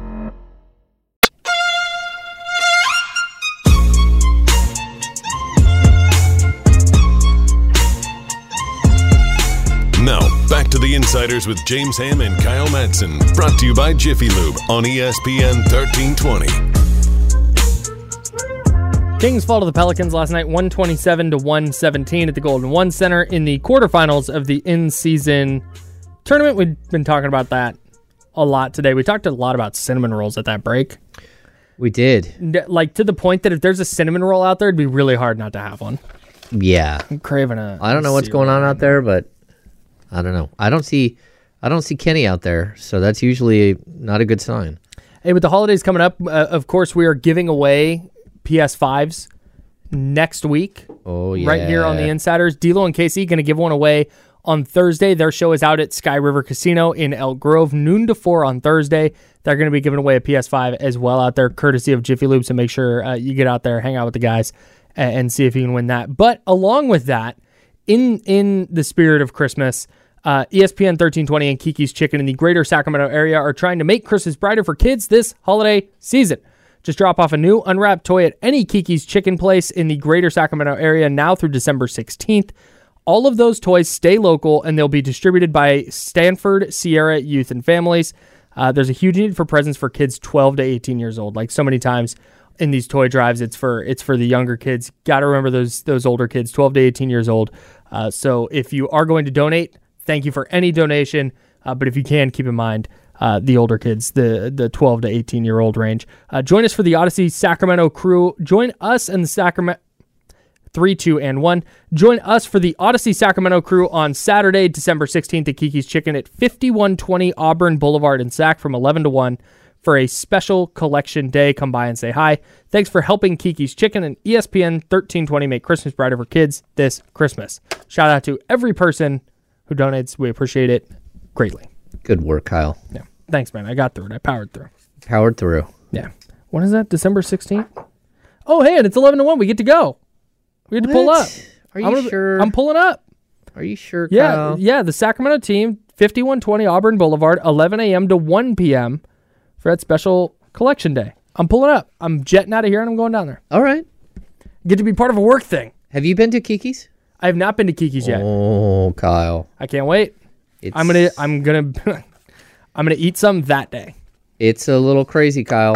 Now, back to the Insiders with James Ham and Kyle Madson. Brought to you by Jiffy Lube on ESPN 1320. Kings fall to the Pelicans last night, 127 to 117 at the Golden One Center in the quarterfinals of the in-season tournament. We've been talking about that a lot today. We talked a lot about cinnamon rolls at that break. We did. Like to the point that if there's a cinnamon roll out there, it'd be really hard not to have one. Yeah. I'm craving a. I don't know what's going on out there, but I don't know. I don't see I don't see Kenny out there, so that's usually not a good sign. Hey, with the holidays coming up, uh, of course, we are giving away PS5s next week. Oh yeah. Right here on the Insiders. D'Lo and KC going to give one away on Thursday. Their show is out at Sky River Casino in Elk Grove, noon to 4 on Thursday. They're going to be giving away a PS5 as well out there, courtesy of Jiffy Lube. So make sure uh, you get out there, hang out with the guys, and, and see if you can win that. But along with that, in in the spirit of Christmas, uh, ESPN 1320 and Kiki's Chicken in the greater Sacramento area are trying to make Christmas brighter for kids this holiday season. Just drop off a new unwrapped toy at any Kiki's Chicken place in the greater Sacramento area now through December 16th. All of those toys stay local and they'll be distributed by Stanford Sierra Youth and Families. Uh, there's a huge need for presents for kids 12 to 18 years old. Like so many times in these toy drives, it's for it's for the younger kids. Got to remember those those older kids, 12 to 18 years old. Uh, so if you are going to donate, thank you for any donation. Uh, but if you can, keep in mind uh, the older kids, the the 12 to 18 year old range. Uh, join us for the Audacy Sacramento crew. Join us and the Sacramento. Three, two, and one. Join us for the Audacy Sacramento crew on Saturday, December 16th at Kiki's Chicken at 5120 Auburn Boulevard in Sac from 11 to 1 for a special collection day. Come by and say hi. Thanks for helping Kiki's Chicken and ESPN 1320 make Christmas brighter for kids this Christmas. Shout out to every person who donates. We appreciate it greatly. Good work, Kyle. Yeah. Thanks, man. I got through it. I powered through. Powered through. Yeah. When is that? December 16th? Oh, hey, and it's 11 to 1. We get to go. We get to pull up. Are you I'm gonna- sure? I'm pulling up. Are you sure, Yeah, Kyle? yeah. The Sacramento team, 5120 Auburn Boulevard, 11 a.m. to 1 p.m. for that special collection day. I'm pulling up. I'm jetting out of here and I'm going down there. All right. Get to be part of a work thing. Have you been to Kiki's? I have not been to Kiki's yet. Oh, Kyle. I can't wait. I'm gonna I'm gonna I'm gonna eat some that day. It's a little crazy, Kyle.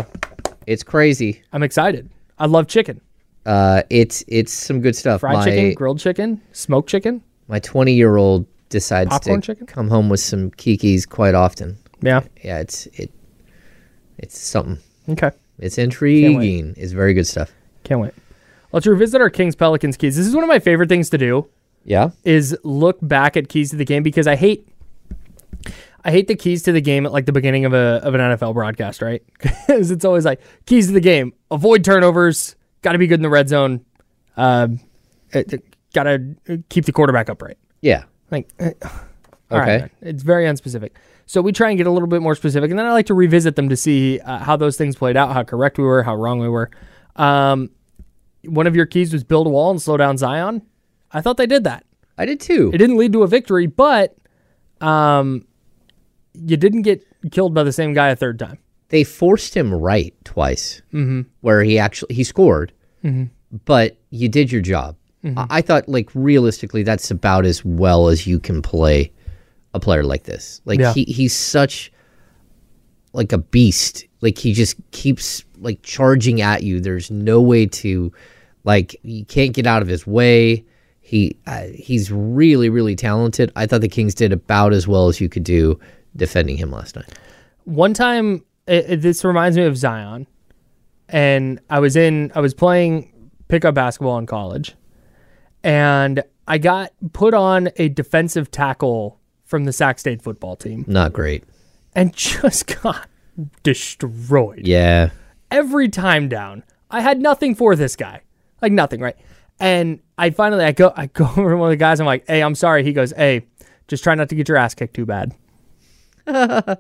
It's crazy. I'm excited. I love chicken. Uh, it's it's some good stuff. Fried my, chicken, grilled chicken, smoked chicken. My 20 year old decides Popcorn to chicken? come home with some Kiki's quite often. Yeah. Yeah, it's it. It's something. Okay. It's intriguing. It's very good stuff. Can't wait. Let's revisit our Kings Pelicans keys. This is one of my favorite things to do. Yeah. Is look back at keys to the game because I hate I hate the keys to the game at like the beginning of a of an NFL broadcast, right? Because it's always like keys to the game: avoid turnovers, got to be good in the red zone, uh, got to keep the quarterback upright. Yeah. Like, uh, all right, Okay. man. it's very unspecific. So we try and get a little bit more specific, and then I like to revisit them to see uh, how those things played out, how correct we were, how wrong we were. Um, one of your keys was build a wall and slow down Zion. I thought they did that. I did too. It didn't lead to a victory, but um, you didn't get killed by the same guy a third time. They forced him right twice, Mhm. where he actually he scored, Mhm. but you did your job. Mhm. I, I thought like realistically, that's about as well as you can play a player like this. Like Yeah. he he's such like a beast. Like he just keeps like charging at you. There's no way to like you can't get out of his way. He uh, he's really really talented. I thought the Kings did about as well as you could do defending him last night. One time, it, it- this reminds me of Zion, and I was in, I was playing pickup basketball in college, and I got put on a defensive tackle from the Sac State football team, Not great. and just got destroyed. Yeah. every time down. I had nothing for this guy, like nothing, right? And I finally, I go, I go over to one of the guys. I'm like, "Hey, I'm sorry." He goes, "Hey, just try not to get your ass kicked too bad."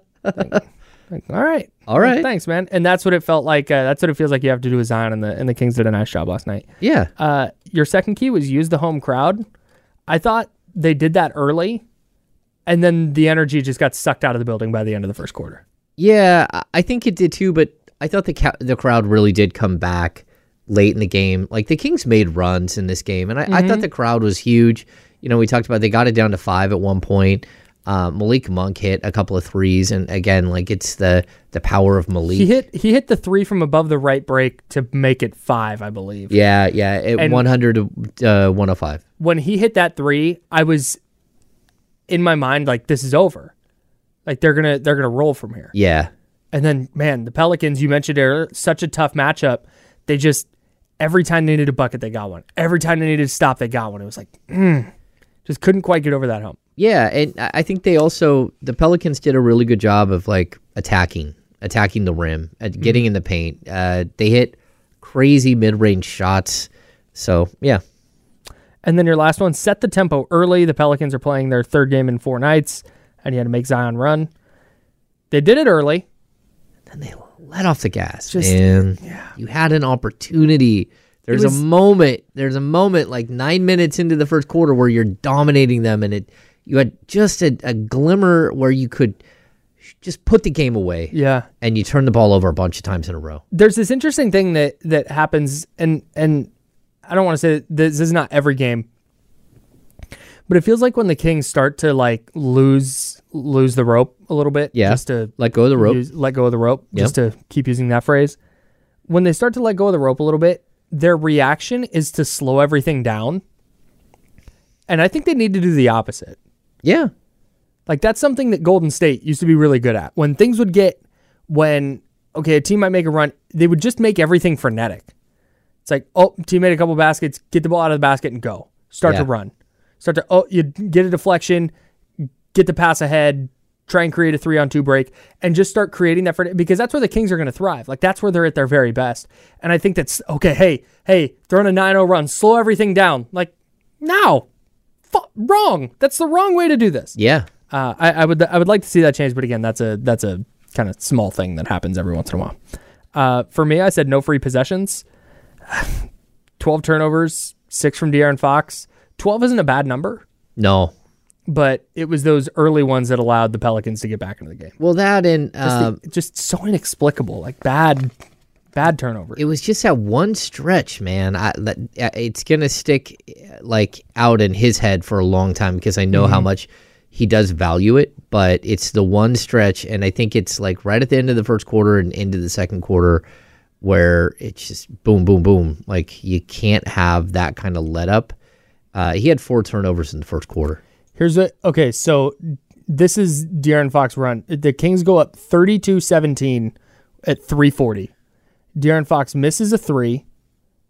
Like, all right, All right. thanks, man. And that's what it felt like. Uh, that's what it feels like you have to do with Zion, and the and the Kings did a nice job last night. Yeah. Uh, your second key was use the home crowd. I thought they did that early, and then the energy just got sucked out of the building by the end of the first quarter. Yeah, I- I think it did too, but I thought the ca- the crowd really did come back late in the game. Like the Kings made runs in this game, and I, I thought Mhm. the crowd was huge. You know, we talked about they got it down to five at one point. Uh, Malik Monk hit a couple of threes, and again, like it's the the power of Malik. He hit he hit the three from above the right break to make it five, I believe. yeah, yeah, at 100 to uh, 105. when he hit that three, I was in my mind like this is over. Like they're gonna they're gonna roll from here. Yeah, And then man, the Pelicans you mentioned are such a tough matchup. They just every time they needed a bucket, they got one. Every time they needed to stop, they got one. It was like mm, just couldn't quite get over that hump. Yeah, and I think they also the Pelicans did a really good job of like attacking, attacking the rim, at getting in the paint. Uh, they hit crazy mid-range shots. So yeah, And then your last one, set the tempo early. The Pelicans are playing their third game in four nights, and you had to make Zion run. They did it early. Let off the gas, Just- man. You had an opportunity. There's was- a moment. There's a moment like nine minutes into the first quarter where you're dominating them, and it you had just a, a glimmer where you could just put the game away. Yeah. and you turn the ball over a bunch of times in a row. there's this interesting thing that that happens and and I don't want to say this is not every game but it feels like when the Kings start to like lose lose the rope a little bit Yeah. just to Let go of the rope. use- let go of the rope Yep. just to keep using that phrase when they start to let go of the rope a little bit their reaction is to slow everything down and I think they need to do the opposite Yeah. like that's something that Golden State used to be really good at. When things would get when okay, a team might make a run, they would just make everything frenetic. It's like, oh, team made a couple baskets, get the ball out of the basket and go. Start Yeah. to run. Start to oh, you get a deflection, get the pass ahead, try and create a 3 on 2 break and just start creating that for it because that's where the Kings are going to thrive. Like that's where they're at their very best. And I think that's okay, hey, hey, throwing a 9-0 run, slow everything down. Like now, Fu- wrong. That's the wrong way to do this. Yeah. Uh, I, I would I would like to see that change, but again, that's a that's a kind of small thing that happens every once in a while. Uh, for me, I said no free possessions, twelve turnovers, six from De'Aaron Fox. Twelve isn't a bad number, No. but it was those early ones that allowed the Pelicans to get back into the game. Well, that and Just, the- um, just so inexplicable, like bad, Bad turnover. It was just that one stretch, man. I, that, uh, it's gonna stick uh, like out in his head for a long time because I know how Mhm. much he does value it. But it's the one stretch, and I think it's like right at the end of the first quarter and into the second quarter where it's just boom, boom, boom. Like you can't have that kind of let up. Uh, he had four turnovers in the first quarter. Here's a okay, so this is De'Aaron Fox run. The Kings go up 32-17 at 340. De'Aaron Fox misses a three,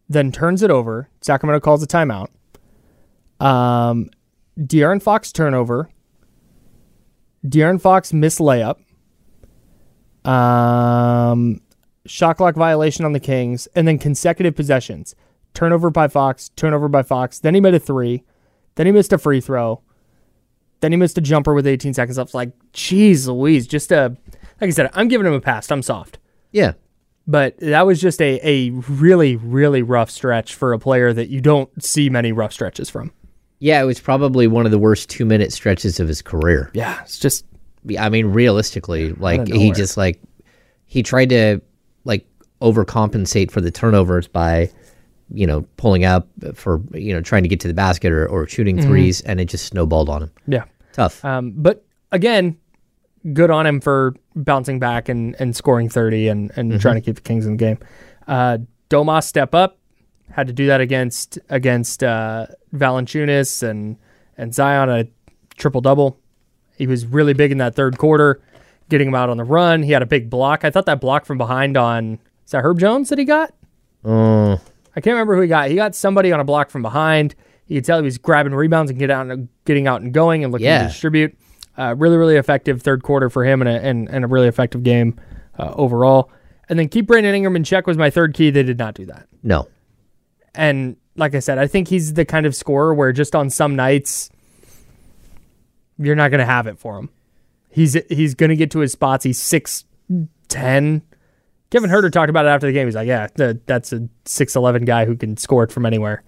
then turns it over. Sacramento calls a timeout. Um, De'Aaron Fox turnover. De'Aaron Fox miss layup. Um, shot clock violation on the Kings, and then consecutive possessions. Turnover by Fox, turnover by Fox. Then he made a three. Then he missed a free throw. Then he missed a jumper with 18 seconds left. Like, geez Louise, just a, like I said, I'm giving him a pass. I'm soft. Yeah. But that was just a, a really, really rough stretch for a player that you don't see many rough stretches from. Yeah, it was probably one of the worst two minute stretches of his career. Yeah, it's just. I mean, realistically, like he just like he tried to like overcompensate for the turnovers by, you know, pulling up for you know trying to get to the basket or, or shooting Mhm. threes, and it just snowballed on him. Yeah. Tough. Um, but again, good on him for bouncing back and, and scoring 30 and, and Mhm. trying to keep the Kings in the game. Uh, Domas step up, had to do that against against uh, Valanciunas and and Zion a triple double. He was really big in that third quarter, getting him out on the run. He had a big block. I thought that block from behind on is that Herb Jones that he got? Oh, I can't remember who he got. He got somebody on a block from behind. You could tell he was grabbing rebounds and get out and getting out and going and looking Yeah. to distribute. Uh, really, really effective third quarter for him and a, and, and a really effective game uh, overall. And then keep Brandon Ingram in check was my third key. They did not do that. no. And like I said, I think he's the kind of scorer where just on some nights you're not going to have it for him. He's he's going to get to his spots. He's six ten. Kevin Huerter talked about it after the game. He's like, "Yeah, the, that's a six eleven guy who can score it from anywhere."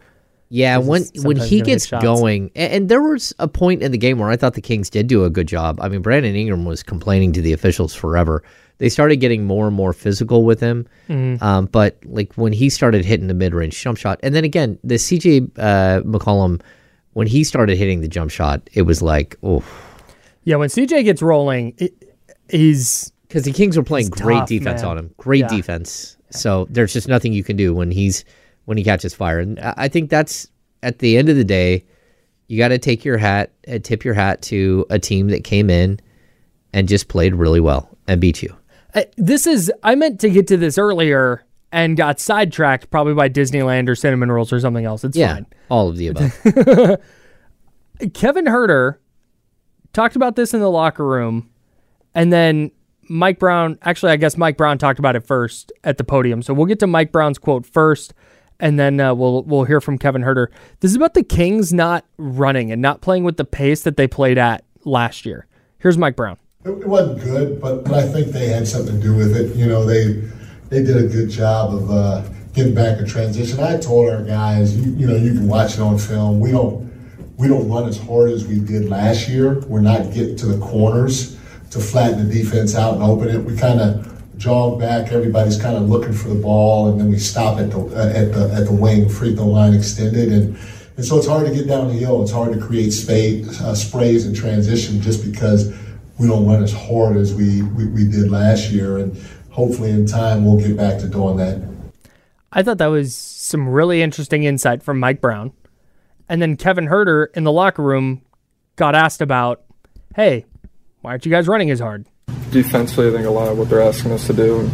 Yeah, when when he gets going, and, and there was a point in the game where I thought the Kings did do a good job. I mean, Brandon Ingram was complaining to the officials forever. They started getting more and more physical with him, Mhm. um, but like when he started hitting the mid range jump shot, and then again the CJ uh, McCollum, when he started hitting the jump shot, it was like, oh, Yeah, when CJ gets rolling, it, he's because the Kings were playing great tough, defense man. on him, great Yeah. defense. So there's just nothing you can do when he's when he catches fire, and I I think that's at the end of the day, you got to take your hat, uh, tip your hat to a team that came in and just played really well and beat you. Uh, this is I meant to get to this earlier and got sidetracked probably by Disneyland or cinnamon rolls or something else. It's yeah, fine. all of the above. Kevin Huerter talked about this in the locker room, and then Mike Brown. Actually, I guess Mike Brown talked about it first at the podium. So we'll get to Mike Brown's quote first, and then uh, we'll we'll hear from Kevin Huerter. This is about the Kings not running and not playing with the pace that they played at last year. Here's Mike Brown. It, wasn't good, but, but I think they had something to do with it. You know, they they did a good job of uh, getting back in transition. I told our guys, you, you know, you can watch it on film. We don't we don't run as hard as we did last year. We're not getting to the corners to flatten the defense out and open it. We kind of jog back. Everybody's kind of looking for the ball, and then we stop at the uh, at the at the wing free throw line extended and. And so it's hard to get down the hill. It's hard to create space, uh, sprays in transition just because we don't run as hard as we, we, we did last year. And hopefully in time we'll get back to doing that. I thought that was some really interesting insight from Mike Brown. And then Kevin Huerter in the locker room got asked about, hey, why aren't you guys running as hard? defensively, I think a lot of what they're asking us to do,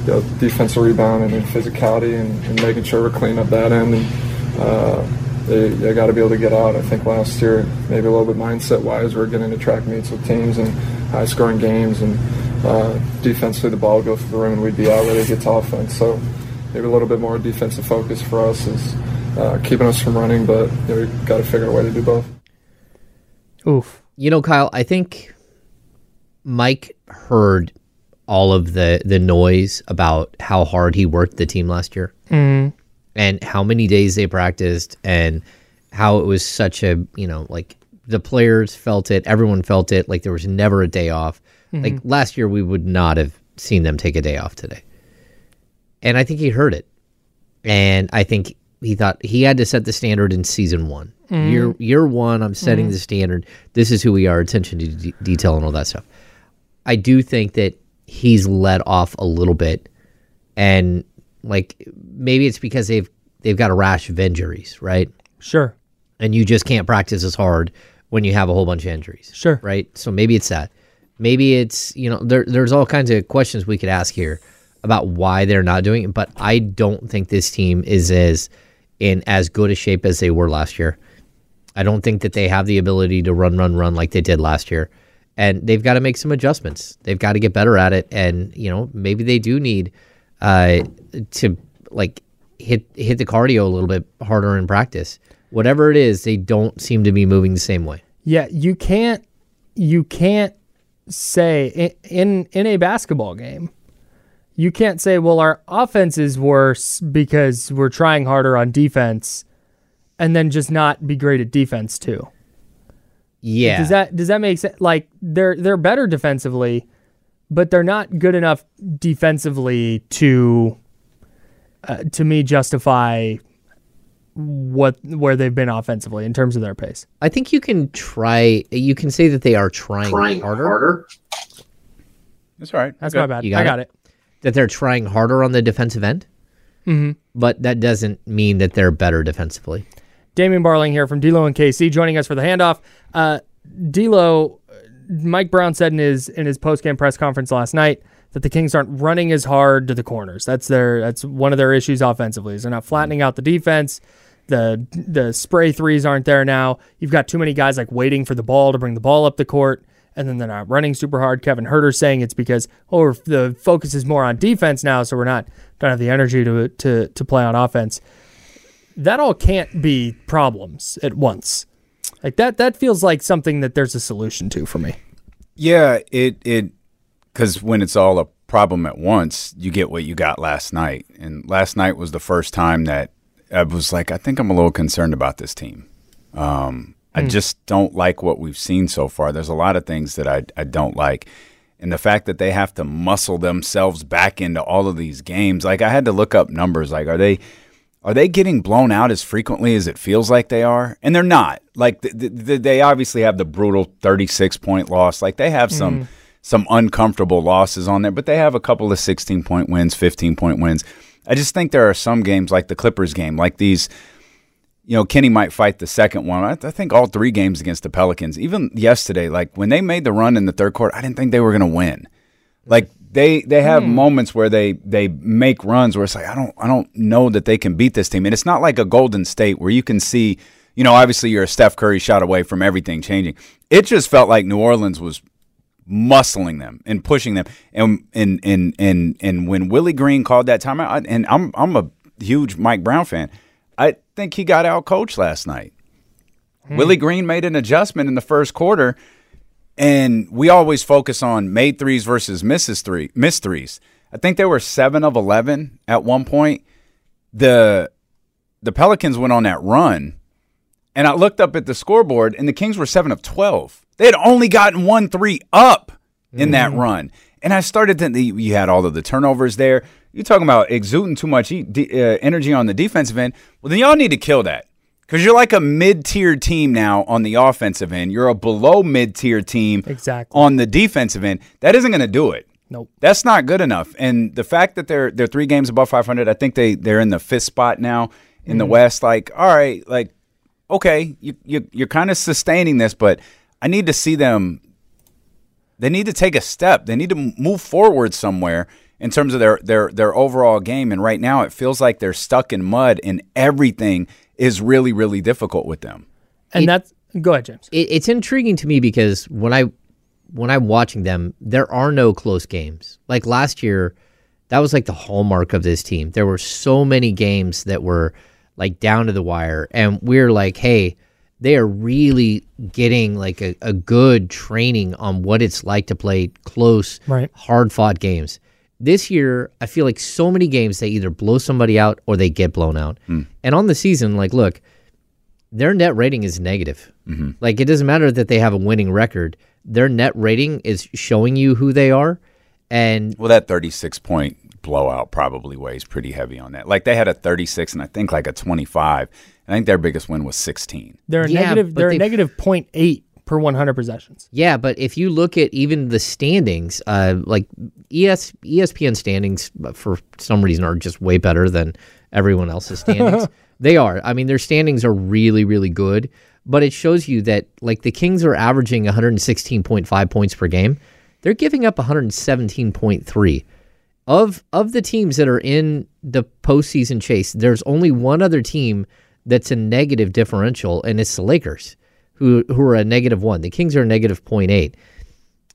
you know, defensive rebounding and physicality and, and making sure we're cleaning up that end. And uh, they, they got to be able to get out. I think last year, maybe a little bit mindset wise, we are getting to track meets with teams and high scoring games. And uh, defensively, the ball would go through the rim and we'd be out ready to get to offense. So maybe a little bit more defensive focus for us is uh, keeping us from running, but you know, we've got to figure out a way to do both. Oof. You know, Kyle, I think Mike heard all of the the noise about how hard he worked the team last year Mhm. and how many days they practiced and how it was such a you know like the players felt it everyone felt it like there was never a day off like Mhm. last year we would not have seen them take a day off today and I think he heard it, and I think he thought he had to set the standard in season one. Mhm. Year year one, I'm setting Mhm. the standard. This is who we are. Attention to de- detail and all that stuff. I do think that he's let off a little bit, and like maybe it's because they've they've got a rash of injuries, right? Sure. And you just can't practice as hard when you have a whole bunch of injuries. Sure. Right. So maybe it's that. Maybe it's you know there there's all kinds of questions we could ask here about why they're not doing it, but I don't think this team is as in as good a shape as they were last year. I don't think that they have the ability to run, run, run like they did last year. And they've got to make some adjustments. They've got to get better at it. And, you know, maybe they do need uh, to like hit hit the cardio a little bit harder in practice. Whatever it is, they don't seem to be moving the same way. Yeah, you can't you can't say in in, in a basketball game. You can't say, well, our offense is worse because we're trying harder on defense, and then just not be great at defense too. Yeah. Does that does that make sense? Like they're they're better defensively, but they're not good enough defensively to uh, to me justify what where they've been offensively in terms of their pace. I think you can try. You can say that they are trying, Trying harder. That's all right. That's Okay. my bad. You I got it. That they're trying harder on the defensive end, Mhm. but that doesn't mean that they're better defensively. Damian Barling here from D'Lo and KC joining us for the handoff. Uh, D'Lo, Mike Brown said in his in his post game press conference last night that the Kings aren't running as hard to the corners. That's their that's one of their issues offensively. Is they're not flattening out the defense. The the spray threes aren't there now. You've got too many guys like waiting for the ball to bring the ball up the court, and then they're not running super hard. Kevin Huerter saying it's because oh the focus is more on defense now, so we're not don't have the energy to to to play on offense that all can't be problems at once. Like that that feels like something that there's a solution to for me. Yeah, it it because when it's all a problem at once, you get what you got last night, and last night was the first time that I was like, I think I'm a little concerned about this team. Um, I Hmm. just don't like what we've seen so far. There's a lot of things that I I don't like. And the fact that they have to muscle themselves back into all of these games, like I had to look up numbers. Like, are they are they getting blown out as frequently as it feels like they are? And they're not. Like th- th- th- they obviously have the brutal 36 point loss. Like they have some Mhm. some uncomfortable losses on there, but they have a couple of 16 point wins, 15 point wins. I just think there are some games like the Clippers game, like these you know, Kenny might fight the second one. I, I think all three games against the Pelicans, even yesterday, like when they made the run in the third quarter, I didn't think they were going to win. Like they they have Hmm. moments where they they make runs where it's like I don't I don't know that they can beat this team, and it's not like a Golden State where you can see, you know, obviously you're a Steph Curry shot away from everything changing. It just felt like New Orleans was muscling them and pushing them, and and and and and when Willie Green called that timeout, and I'm I'm a huge Mike Brown fan. I think he got out coached last night. Willie Green made an adjustment in the first quarter, and we always focus on made threes versus misses three missed threes. I think they were seven of eleven at one point. The the Pelicans went on that run, and I looked up at the scoreboard, and the Kings were seven of twelve. They had only gotten one three up in that run, and I started to. You had all of the turnovers there. You're talking about exuding too much uh, energy on the defensive end. Well, then y'all need to kill that because you're like a mid-tier team now on the offensive end. You're a below mid-tier team exactly on the defensive end. That isn't going to do it. Nope. That's not good enough. And the fact that they're they're three games above 500, I think they they're in the fifth spot now in the Mhm. West. Like, all right, like, okay, you, you you're kind of sustaining this, but I need to see them. They need to take a step. They need to move forward somewhere in terms of their their their overall game. And right now, it feels like they're stuck in mud, in everything is really really difficult with them. And that's go ahead, James. It, it's intriguing to me because when I when I'm watching them, there are no close games. Like last year, that was like the hallmark of this team. There were so many games that were like down to the wire, and we're like, hey, they are really getting like a, a good training on what it's like to play close, Right. hard fought games. This year, I feel like so many games they either blow somebody out or they get blown out. Hmm. And on the season, like, look, their net rating is negative. Mm-hmm. Like, it doesn't matter that they have a winning record, their net rating is showing you who they are. And well, that 36 point blowout probably weighs pretty heavy on that. Like they had a 36 and I think like a 25. I think their biggest win was 16. They're a Yeah, negative. They're a they- negative 0.8 per 100 possessions. Yeah, but if you look at even the standings, uh, like ES, ESPN standings uh, for some reason are just way better than everyone else's standings. they are. I mean, their standings are really, really good, but it shows you that like the Kings are averaging 116.5 points per game. They're giving up 117.3. Of of the teams that are in the postseason chase, there's only one other team that's a negative differential, and it's the Lakers who who are a negative one. The Kings are a negative 0.8.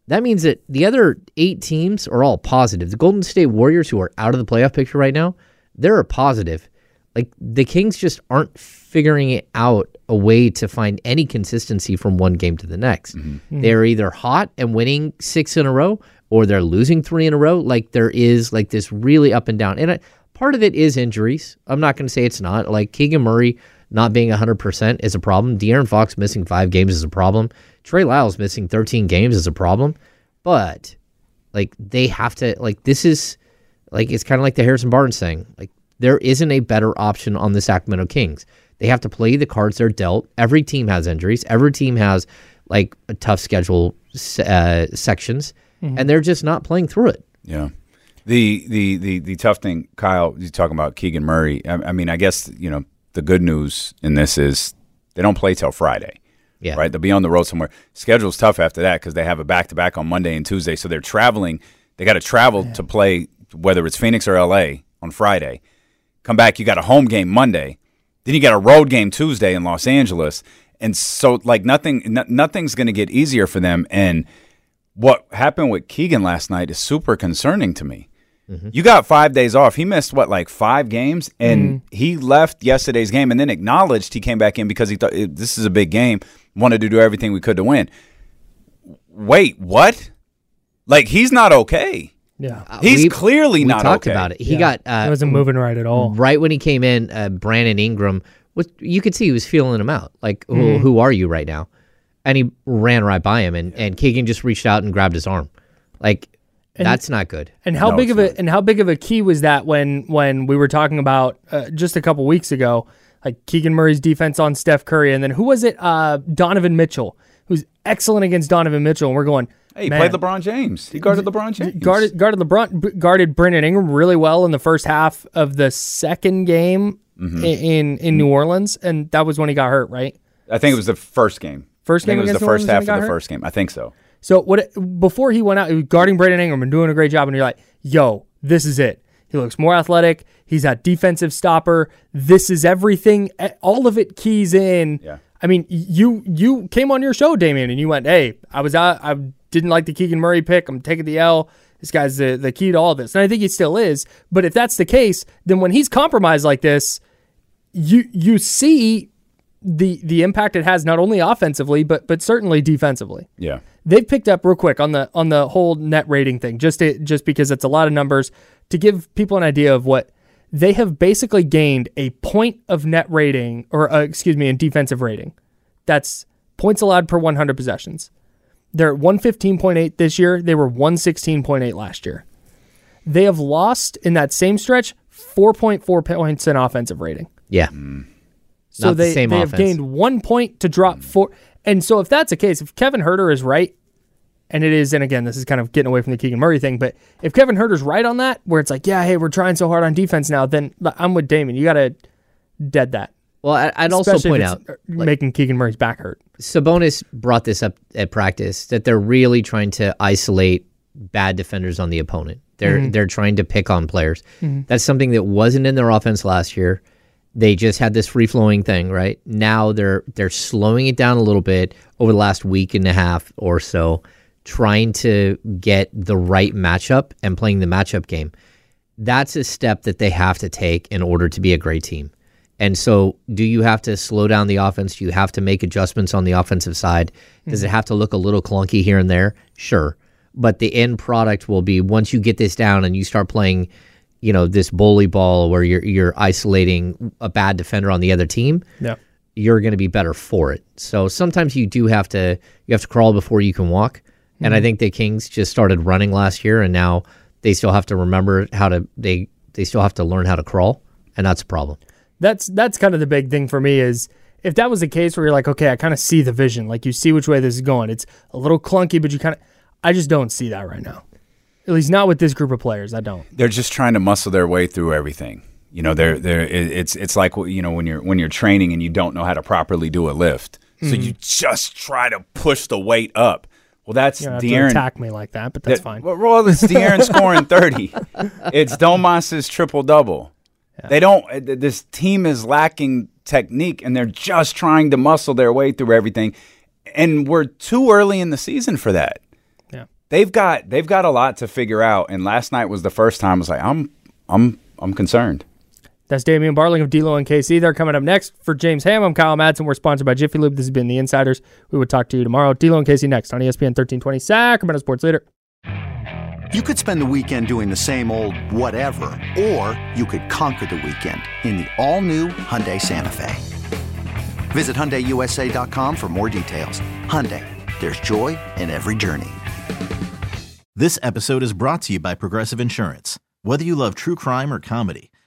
That means that the other eight teams are all positive. The Golden State Warriors, who are out of the playoff picture right now, they're a positive. Like the Kings just aren't figuring it out a way to find any consistency from one game to the next. Mm-hmm. Mm-hmm. They're either hot and winning six in a row, or they're losing three in a row. Like there is like this really up and down. And I, part of it is injuries. I'm not going to say it's not. Like Keegan Murray not being 100% is a problem. De'Aaron Fox missing five games is a problem. Trey Lyles missing 13 games is a problem. But like they have to like this is like it's kind of like the Harrison Barnes thing. Like there isn't a better option on the Sacramento Kings. They have to play the cards they're dealt. Every team has injuries. Every team has like a tough schedule uh, sections, Mhm. and they're just not playing through it. Yeah. The the the the tough thing, Kyle, you talking about Keegan Murray. I, I mean, I guess you know the good news in this is they don't play till Friday. Yeah. Right. They'll be on the road somewhere. Schedule's tough after that because they have a back to back on Monday and Tuesday, so they're traveling. They got to travel to play whether it's Phoenix or L.A. on Friday. Come back, you got a home game Monday. Then you got a road game Tuesday in Los Angeles, and so like nothing, no, nothing's going to get easier for them. And what happened with Keegan last night is super concerning to me. You got five days off. He missed what, like five games, and he left yesterday's game, and then acknowledged he came back in because he thought "Eh, this is a big game. Wanted to do everything we could to win. Wait, what? Like he's not okay. Yeah. he's We- clearly we not talked okay. about it. He got uh, He wasn't moving right at all. Right when he came in, uh, Brandon Ingram was you could see he was feeling him out. Like, who, Mhm. who are you right now? And he ran right by him, and and Keegan just reached out and grabbed his arm. Like, And- that's not good. And how big of a and how big of a key was that when when we were talking about uh, just a couple weeks ago, like Keegan Murray's defense on Steph Curry, and then who was it? Uh, Donovan Mitchell, who's excellent against Donovan Mitchell, and we're going. Hey, he man, played LeBron James. He guarded LeBron James. guarded guarded LeBron b- guarded Brandon Ingram really well in the first half of the second game Mhm. i- in in New Orleans, and that was when he got hurt, right? I think it was the first game. First I think game it was against the New first Orleans half of the hurt? first game. I think so. So what before he went out, he was guarding Brandon Ingram and doing a great job, and you're like, "Yo, this is it." He looks more athletic. He's a defensive stopper. This is everything. All of it keys in. Yeah. I mean, you you came on your show, Damian, and you went, "Hey, I was out. I didn't like the Keegan Murray pick. I'm taking the L. This guy's the the key to all this." And I think he still is. But if that's the case, then when he's compromised like this, you you see the the impact it has not only offensively but but certainly defensively. Yeah. They've picked up real quick on the on the whole net rating thing, just to, just because it's a lot of numbers to give people an idea of what they have basically gained a point of net rating, or uh, excuse me, in defensive rating. That's points allowed per 100 possessions. They're at 115.8 this year. They were 116.8 last year. They have lost in that same stretch 4.4 points in offensive rating. Yeah. So Not the they, same they have gained one point to drop four. And so if that's the case, if Kevin Huerter is right, and it is, and again, this is kind of getting away from the Keegan Murray thing, but if Kevin Huerter's right on that, where it's like, yeah, hey, we're trying so hard on defense now, then I'm with Damon. You got to dead that. Well, I, I'd also Especially point if out uh, making Keegan Murray's back hurt. Sabonis brought this up at practice that they're really trying to isolate bad defenders on the opponent. They're Mhm. they're trying to pick on players. Mhm. That's something that wasn't in their offense last year. They just had this free flowing thing, right? Now they're they're slowing it down a little bit over the last week and a half or so, trying to get the right matchup and playing the matchup game. That's a step that they have to take in order to be a great team. And so, do you have to slow down the offense? Do you have to make adjustments on the offensive side? Does it hmm. have to look a little clunky here and there? Sure. But the end product will be once you get this down and you start playing, you know, this bully ball where you're you're isolating a bad defender on the other team, Yeah. you're going to be better for it. So sometimes you do have to you have to crawl before you can walk. And I think the Kings just started running last year, and now they still have to remember how to they they still have to learn how to crawl, and that's a problem. That's that's kind of the big thing for me is if that was the case where you're like, okay, I kind of see the vision, like you see which way this is going. It's a little clunky, but you kind of, I just don't see that right now. At least not with this group of players. I don't. They're just trying to muscle their way through everything. You know, they're they're it's it's like you know when you're when you're training and you don't know how to properly do a lift, so Mhm. you just try to push the weight up. Well, that's You don't have to De'Aaron. attack me like that, but that's that- fine. Well, well, it's De'Aaron scoring thirty. It's Domas's triple double. They don't. uh, This team is lacking technique, and they're just trying to muscle their way through everything. And we're too early in the season for that. Yeah. They've got they've got a lot to figure out. And last night was the first time I was like, I'm I'm I'm concerned. That's Damian Barling of D'Lo and KC. They're coming up next for James Ham. I'm Kyle Madson. We're sponsored by Jiffy Lube. This has been the Insiders. We would talk to you tomorrow. D'Lo and KC next on ESPN 1320 Sacramento Sports Leader. You could spend the weekend doing the same old whatever, or you could conquer the weekend in the all-new Hyundai Santa Fe. Visit HyundaiUSA.com for more details. Hyundai, there's joy in every journey. This episode is brought to you by Progressive Insurance. Whether you love true crime or comedy,